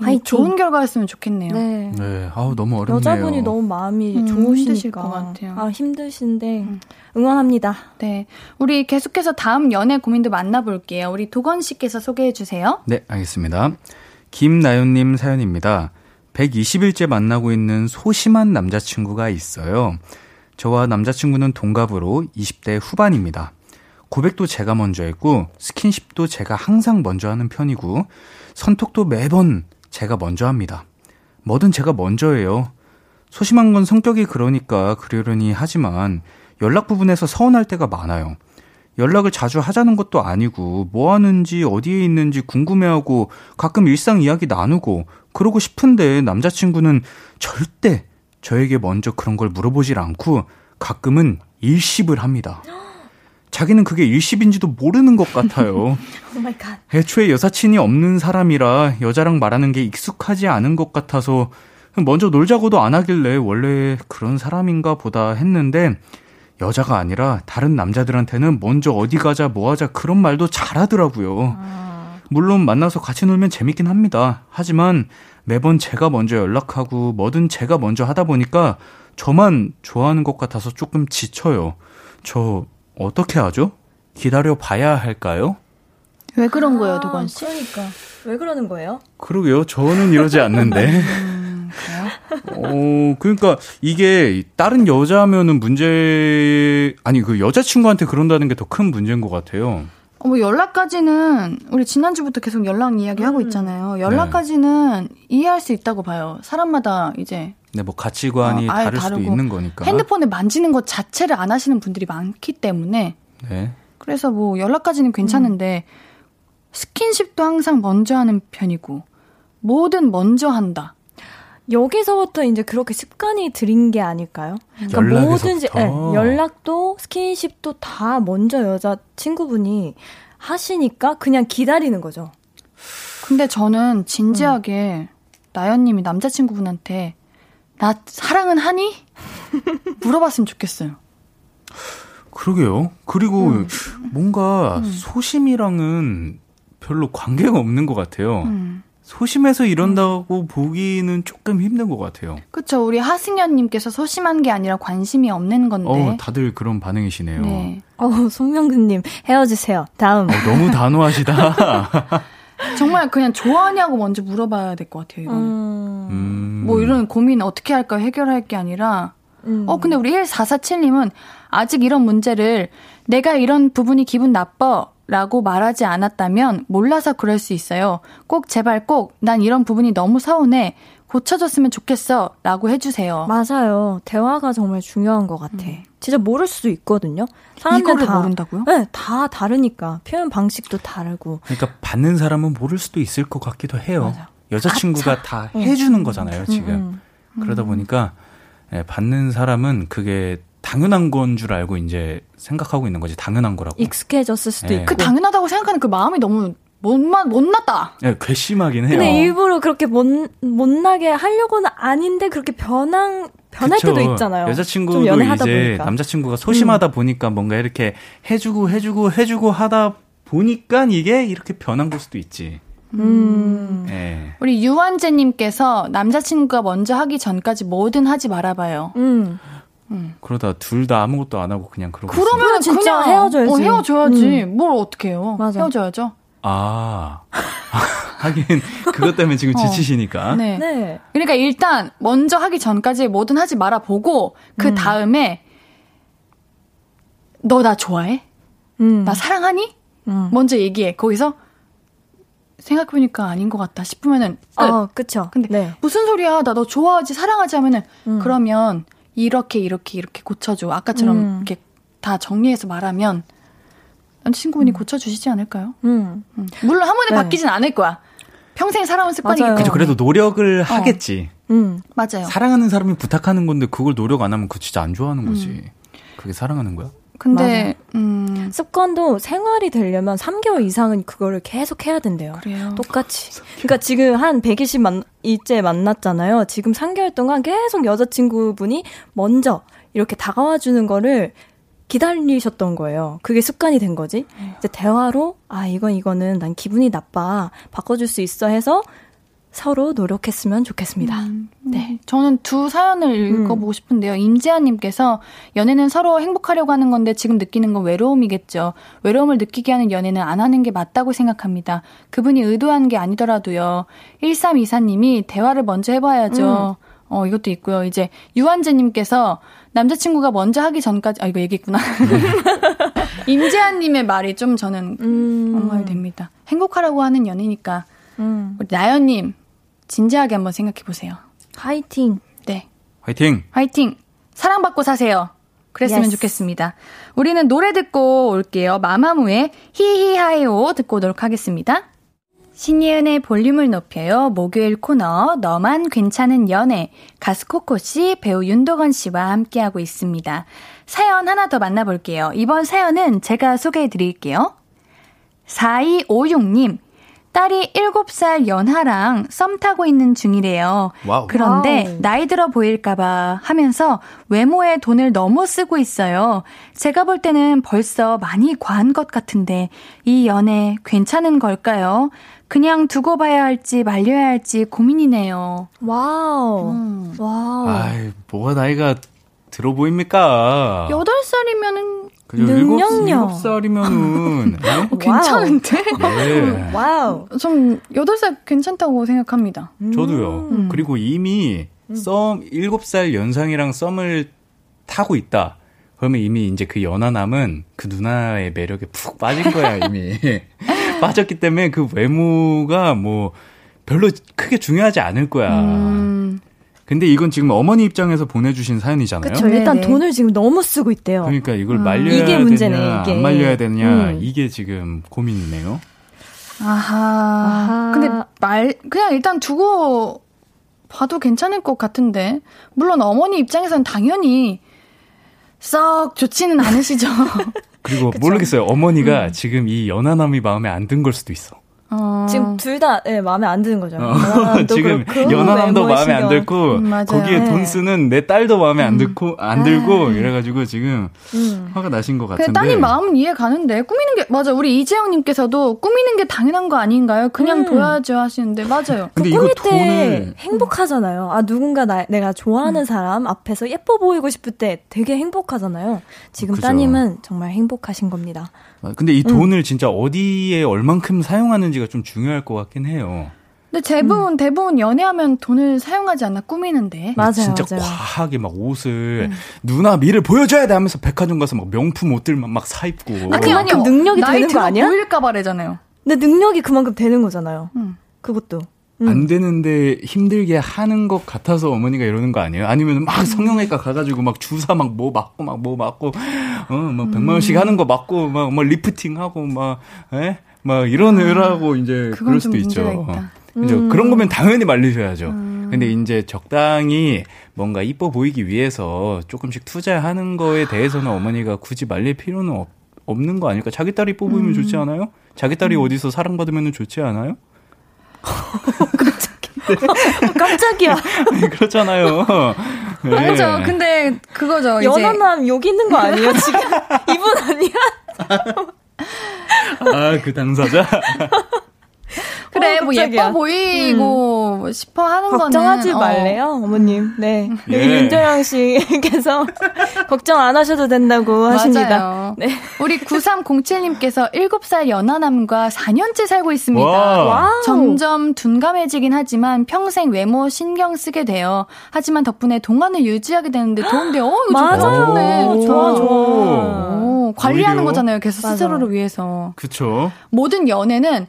아, 좋은 결과였으면 좋겠네요. 네. 네. 아우 너무 어렵네요. 여자분이 너무 마음이 음, 좋으시니까. 것 같아요. 아, 힘드신데 음. 응원합니다. 네. 우리 계속해서 다음 연애 고민도 만나볼게요. 우리 도건 씨께서 소개해 주세요. 네, 알겠습니다. 김나연님 사연입니다. 120일째 만나고 있는 소심한 남자친구가 있어요. 저와 남자친구는 동갑으로 20대 후반입니다. 고백도 제가 먼저 했고, 스킨십도 제가 항상 먼저 하는 편이고, 선톡도 매번 제가 먼저 합니다. 뭐든 제가 먼저 해요. 소심한 건 성격이 그러니까 그러려니 하지만 연락 부분에서 서운할 때가 많아요. 연락을 자주 하자는 것도 아니고 뭐 하는지 어디에 있는지 궁금해하고 가끔 일상 이야기 나누고 그러고 싶은데 남자친구는 절대 저에게 먼저 그런 걸 물어보질 않고 가끔은 일십을 합니다. 자기는 그게 일십인지도 모르는 것 같아요. oh 애초에 여사친이 없는 사람이라 여자랑 말하는 게 익숙하지 않은 것 같아서 먼저 놀자고도 안 하길래 원래 그런 사람인가 보다 했는데 여자가 아니라 다른 남자들한테는 먼저 어디 가자 뭐 하자 그런 말도 잘하더라고요. 물론 만나서 같이 놀면 재밌긴 합니다. 하지만 매번 제가 먼저 연락하고 뭐든 제가 먼저 하다 보니까 저만 좋아하는 것 같아서 조금 지쳐요. 저 어떻게 하죠? 기다려 봐야 할까요? 왜 그런 거예요, 도건 씨? 그러니까 왜 그러는 거예요? 그러게요. 저는 이러지 않는데. 어, 그러니까 이게 다른 여자면은 문제 아니 그 여자친구한테 그런다는 게 더 큰 문제인 것 같아요. 어, 뭐 연락까지는 우리 지난주부터 계속 연락 이야기 하고 있잖아요. 연락까지는 네. 이해할 수 있다고 봐요. 사람마다 이제 네, 뭐 가치관이 어, 다를 수도 있는 거니까. 핸드폰을 만지는 것 자체를 안 하시는 분들이 많기 때문에. 네. 그래서 뭐 연락까지는 괜찮은데 음. 스킨십도 항상 먼저 하는 편이고 뭐든 먼저 한다. 여기서부터 이제 그렇게 습관이 들인 게 아닐까요? 그러니까 뭐든지 네, 연락도 스킨십도 다 먼저 여자 친구분이 하시니까 그냥 기다리는 거죠. 근데 저는 진지하게 음. 나연님이 남자친구분한테 나 사랑은 하니? 물어봤으면 좋겠어요. 그러게요. 그리고 음. 뭔가 음. 소심이랑은 별로 관계가 없는 것 같아요. 음. 소심해서 이런다고 음. 보기는 조금 힘든 것 같아요. 그렇죠. 우리 하승연님께서 소심한 게 아니라 관심이 없는 건데. 어, 다들 그런 반응이시네요. 네. 어, 송명근님 헤어지세요. 다음. 어, 너무 단호하시다. 정말 그냥 좋아하냐고 먼저 물어봐야 될 것 같아요. 이거는. 음. 뭐 이런 고민 어떻게 할까 해결할 게 아니라. 음. 어 근데 우리 1447님은 아직 이런 문제를 내가 이런 부분이 기분 나빠. 라고 말하지 않았다면 몰라서 그럴 수 있어요. 꼭 제발 꼭 난 이런 부분이 너무 서운해. 고쳐줬으면 좋겠어. 라고 해주세요. 맞아요. 대화가 정말 중요한 것 같아. 음. 진짜 모를 수도 있거든요. 사람들 다 모른다고요? 네, 다 다르니까. 표현 방식도 다르고. 그러니까 받는 사람은 모를 수도 있을 것 같기도 해요. 맞아. 여자친구가 아차. 다 해주는 거잖아요, 지금. 음, 음. 그러다 보니까 네, 받는 사람은 그게 당연한 건 줄 알고 이제 생각하고 있는 거지 당연한 거라고. 익숙해졌을 수도 네. 있고. 그 당연하다고 생각하는 그 마음이 너무 못나 못났다. 네, 괘씸하긴 해요. 근데 일부러 그렇게 못 못나게 하려고는 아닌데 그렇게 변한 변할 그쵸. 때도 있잖아요. 여자친구도 이제 보니까. 남자친구가 소심하다 음. 보니까 뭔가 이렇게 해주고 해주고 해주고 하다 보니까 이게 이렇게 변한 걸 수도 있지. 음. 네. 우리 유한재님께서 남자친구가 먼저 하기 전까지 뭐든 하지 말아봐요. 음. 음. 그러다 둘 다 아무것도 안 하고 그냥 그러고 그러면 진짜 그냥 헤어져야지. 어, 헤어져야지. 음. 뭘 어떻게 해요? 맞아. 헤어져야죠. 아. 하긴 그것 때문에 지금 어. 지치시니까. 네. 네. 그러니까 일단 먼저 하기 전까지 뭐든 하지 말아 보고 그 음. 다음에 너 나 좋아해? 음. 나 사랑하니? 음. 먼저 얘기해. 거기서 생각해보니까 아닌 것 같다 싶으면은 끝. 어, 그쵸. 근데 네. 무슨 소리야? 나 너 좋아하지, 사랑하지 하면은 음. 그러면 이렇게 이렇게 이렇게 고쳐줘. 아까처럼 음. 이렇게 다 정리해서 말하면 친구분이 음. 고쳐주시지 않을까요? 음. 음. 물론 한 번에 네. 바뀌진 않을 거야. 평생 살아온 습관이기 때문에. 그래도 노력을 어. 하겠지. 음. 맞아요. 사랑하는 사람이 부탁하는 건데 그걸 노력 안 하면 그 진짜 안 좋아하는 거지. 음. 그게 사랑하는 거야? 근데 음. 습관도 생활이 되려면 3개월 이상은 그거를 계속 해야 된대요. 그래요. 똑같이. 그러니까 지금 한 120 만, 일째 만났잖아요. 지금 3개월 동안 계속 여자친구분이 먼저 이렇게 다가와 주는 거를 기다리셨던 거예요. 그게 습관이 된 거지. 이제 대화로 아 이건 이거는 난 기분이 나빠 바꿔줄 수 있어 해서 서로 노력했으면 좋겠습니다. 음, 네. 저는 두 사연을 읽어보고 음. 싶은데요. 임지아님께서 연애는 서로 행복하려고 하는 건데 지금 느끼는 건 외로움이겠죠. 외로움을 느끼게 하는 연애는 안 하는 게 맞다고 생각합니다. 그분이 의도한 게 아니더라도요. 1324님이 대화를 먼저 해봐야죠. 음. 어, 이것도 있고요. 이제 유한재님께서 남자친구가 먼저 하기 전까지, 아, 이거 얘기했구나. 임재한님의 말이 좀 저는 음. 엄말 됩니다. 행복하라고 하는 연애니까. 음. 우리 나연님, 진지하게 한번 생각해 보세요. 화이팅. 네. 화이팅. 화이팅. 사랑받고 사세요. 그랬으면 yes. 좋겠습니다. 우리는 노래 듣고 올게요. 마마무의 히히하에오 듣고 오도록 하겠습니다. 신예은의 볼륨을 높여요. 목요일 코너 너만 괜찮은 연애 가수 코코 씨, 배우 윤도건 씨와 함께하고 있습니다. 사연 하나 더 만나볼게요. 이번 사연은 제가 소개해 드릴게요. 4256님, 딸이 7살 연하랑 썸 타고 있는 중이래요. Wow. 그런데 wow. 나이 들어 보일까봐 하면서 외모에 돈을 너무 쓰고 있어요. 제가 볼 때는 벌써 많이 과한 것 같은데 이 연애 괜찮은 걸까요? 그냥 두고 봐야 할지 말려야 할지 고민이네요. Wow. 음. Wow. 아이, 뭐가 나이가 들어 보입니까? 8살이면은 그죠. 능력녀. 7, 살이면은 네? 어, 괜찮은데? 네. 와우. 좀 8살 괜찮다고 생각합니다. 음. 저도요. 음. 그리고 이미 음. 썸 7살 연상이랑 썸을 타고 있다. 그러면 이미 이제 그 연하남은 그 누나의 매력에 푹 빠진 거야, 이미. 빠졌기 때문에 그 외모가 뭐 별로 크게 중요하지 않을 거야. 음. 근데 이건 지금 어머니 입장에서 보내주신 사연이잖아요. 그렇죠. 일단 네네. 돈을 지금 너무 쓰고 있대요. 그러니까 이걸 음. 말려야 이게 문제네, 되냐, 이게. 안 말려야 되냐, 음. 이게 지금 고민이네요. 아하. 아하. 근데 말 그냥 일단 두고 봐도 괜찮을 것 같은데 물론 어머니 입장에서는 당연히 썩 좋지는 않으시죠. 그리고 모르겠어요. 어머니가 음. 지금 이 연하남이 마음에 안 든 걸 수도 있어. 어... 지금 둘 다 네, 마음에 안 드는 거죠. 어, 지금 연하남도 마음에 안 들고 음, 거기에 돈 네. 쓰는 내 딸도 마음에 안 음. 들고 안 들고 아. 이래가지고 지금 음. 화가 나신 것 같은데. 따님 마음은 이해 가는데 꾸미는 게 맞아. 우리 이재영님께서도 꾸미는 게 당연한 거 아닌가요? 그냥 음. 둬야죠 하시는데 맞아요. 근데 꾸밀 이거 때 행복하잖아요. 아 누군가 나, 내가 좋아하는 음. 사람 앞에서 예뻐 보이고 싶을 때 되게 행복하잖아요. 지금 그죠. 따님은 정말 행복하신 겁니다. 아, 근데 이 돈을 음. 진짜 어디에 얼만큼 사용하는지가 좀 중요할 것 같긴 해요. 근데 대부분 음. 대부분 연애하면 돈을 사용하지 않나 꾸미는데. 맞아요. 진짜 맞아요. 과하게 막 옷을 음. 누나 미를 보여줘야 돼 하면서 백화점 가서 막 명품 옷들만 막 사 입고. 아, 그만큼 능력이 되는 거 아니야? 보일까 봐래잖아요. 근데 능력이 그만큼 되는 거잖아요. 음. 그것도. 음. 안 되는데 힘들게 하는 것 같아서 어머니가 이러는 거 아니에요? 아니면 막 음. 성형외과 가가지고 막 주사 막 뭐 맞고 막 뭐 맞고 어막 백만 원씩 음. 하는 거 맞고 막뭐 리프팅 하고 막 에? 막 이러느라고 아, 이제 그럴 수도 있죠. 이제 음. 그런 거면 당연히 말리셔야죠. 음. 근데 이제 적당히 뭔가 이뻐 보이기 위해서 조금씩 투자하는 거에 대해서는 어머니가 굳이 말릴 필요는 없, 없는 거 아닐까? 자기 딸이 이뻐 보이면 음. 좋지 않아요? 자기 딸이 어디서 사랑받으면 좋지 않아요? 깜짝이야. 그렇잖아요. 네. 아니죠. 근데 그거죠. 연하남 여기 있는 거 아니에요? 지금 이분 아니야? 아, 그 당사자? 그래, 어, 뭐 예뻐 보이고 음. 싶어 하는 거는 걱정하지 어. 말래요, 어머님. 네. 예. 윤정영 씨께서 걱정 안 하셔도 된다고 하십니다. 네. 우리 9307님께서 7살 연하남과 4년째 살고 있습니다. 와. 점점 둔감해지긴 하지만 평생 외모 신경 쓰게 돼요. 하지만 덕분에 동안을 유지하게 되는데 도움돼요. 어, 이거 맞아요. 좋네. 좋아, 좋아. 오, 관리하는 거잖아요. 계속 맞아. 스스로를 위해서. 그쵸. 모든 연애는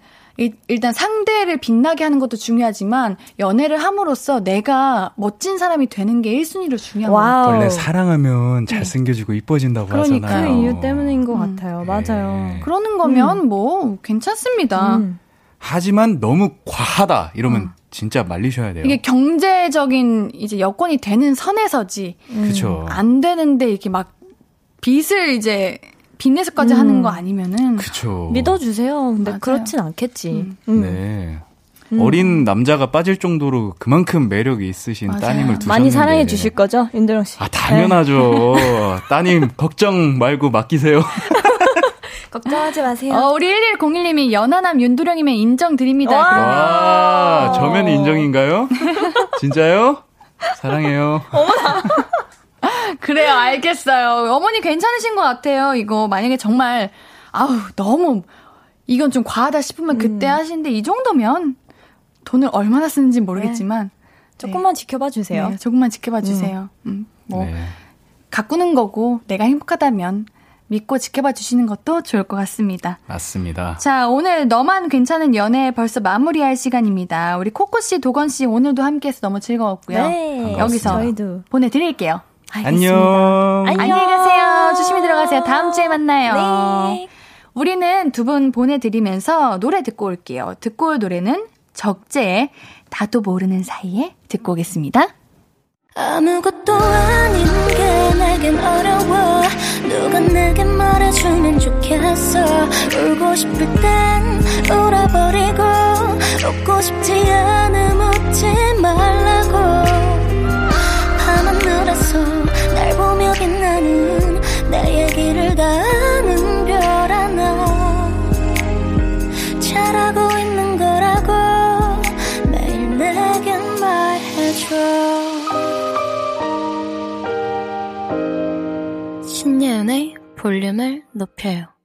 일단 상대를 빛나게 하는 것도 중요하지만 연애를 함으로써 내가 멋진 사람이 되는 게 1순위로 중요한 거예요. 원래 사랑하면 잘생겨지고 이뻐진다고 그러니까. 하잖아요. 그 이유 때문인 것 음. 같아요. 맞아요. 네. 그러는 거면 음. 뭐 괜찮습니다. 음. 하지만 너무 과하다 이러면 음. 진짜 말리셔야 돼요. 이게 경제적인 이제 여건이 되는 선에서지. 그렇죠. 안 되는데 이렇게 막 빚을 이제 빚내서까지 음. 하는 거 아니면은 그쵸. 믿어주세요. 근데 맞아요. 그렇진 않겠지. 음. 음. 네. 음. 어린 남자가 빠질 정도로 그만큼 매력이 있으신 맞아요. 따님을 두셨는데 많이 사랑해 주실 거죠, 윤대령 씨? 아 당연하죠. 네. 따님 걱정 말고 맡기세요. 걱정하지 마세요. 어, 우리 1101님이 연하남 윤두령이면 인정 드립니다. 와, 저면 인정인가요? 진짜요? 사랑해요. 어머나. 그래요, 알겠어요. 어머니 괜찮으신 것 같아요. 이거 만약에 정말 아우 너무 이건 좀 과하다 싶으면 그때 음. 하시는데 이 정도면 돈을 얼마나 쓰는지 모르겠지만 네. 조금만 네. 지켜봐 주세요. 네, 조금만 지켜봐 주세요. 음. 음, 뭐 네. 가꾸는 거고 내가 행복하다면 믿고 지켜봐 주시는 것도 좋을 것 같습니다. 맞습니다. 자, 오늘 너만 괜찮은 연애 벌써 마무리할 시간입니다. 우리 코코 씨, 도건 씨 오늘도 함께해서 너무 즐거웠고요. 네, 여기서 저희도 보내드릴게요. 알겠습니다. 안녕. 안녕히 가세요. 조심히 들어가세요. 다음 주에 만나요. 네. 우리는 두 분 보내드리면서 노래 듣고 올게요. 듣고 올 노래는 적재의 다도 모르는 사이에 듣고 오겠습니다. 아무것도 아닌 게 내겐 어려워 누가 내게 말해주면 좋겠어 울고 싶을 땐 울어버리고 웃고 싶지 않음 웃지 말라고 빛나는 내 얘기를 다 아는 별 하나 잘하고 있는 거라고 매일 내겐 말해줘 신예은의 볼륨을 높여요.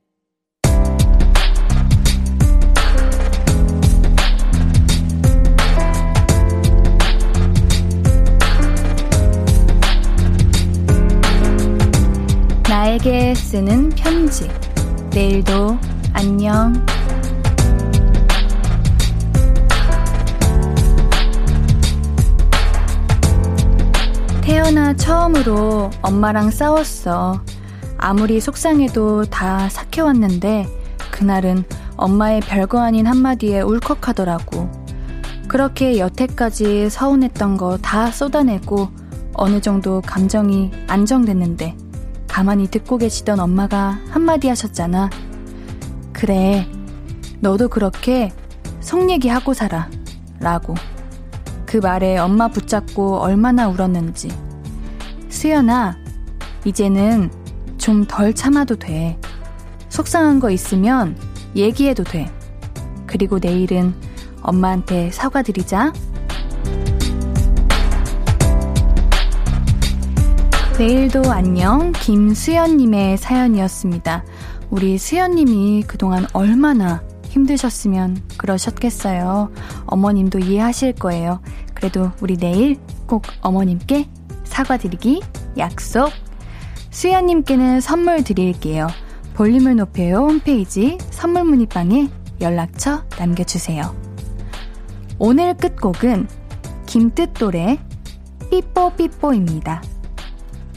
나에게 쓰는 편지. 내일도 안녕. 태어나 처음으로 엄마랑 싸웠어. 아무리 속상해도 다 삭혀왔는데 그날은 엄마의 별거 아닌 한마디에 울컥하더라고. 그렇게 여태까지 서운했던 거 다 쏟아내고 어느 정도 감정이 안정됐는데 가만히 듣고 계시던 엄마가 한마디 하셨잖아. 그래, 너도 그렇게 속 얘기하고 살아. 라고. 그 말에 엄마 붙잡고 얼마나 울었는지. 수연아, 이제는 좀 덜 참아도 돼. 속상한 거 있으면 얘기해도 돼. 그리고 내일은 엄마한테 사과드리자. 내일도 안녕 김수연님의 사연이었습니다. 우리 수연님이 그동안 얼마나 힘드셨으면 그러셨겠어요. 어머님도 이해하실 거예요. 그래도 우리 내일 꼭 어머님께 사과드리기 약속. 수야님께는 선물 드릴게요. 볼륨을 높여요 홈페이지 선물 문의방에 연락처 남겨주세요. 오늘 끝곡은 김뜻돌의 삐뽀삐뽀입니다.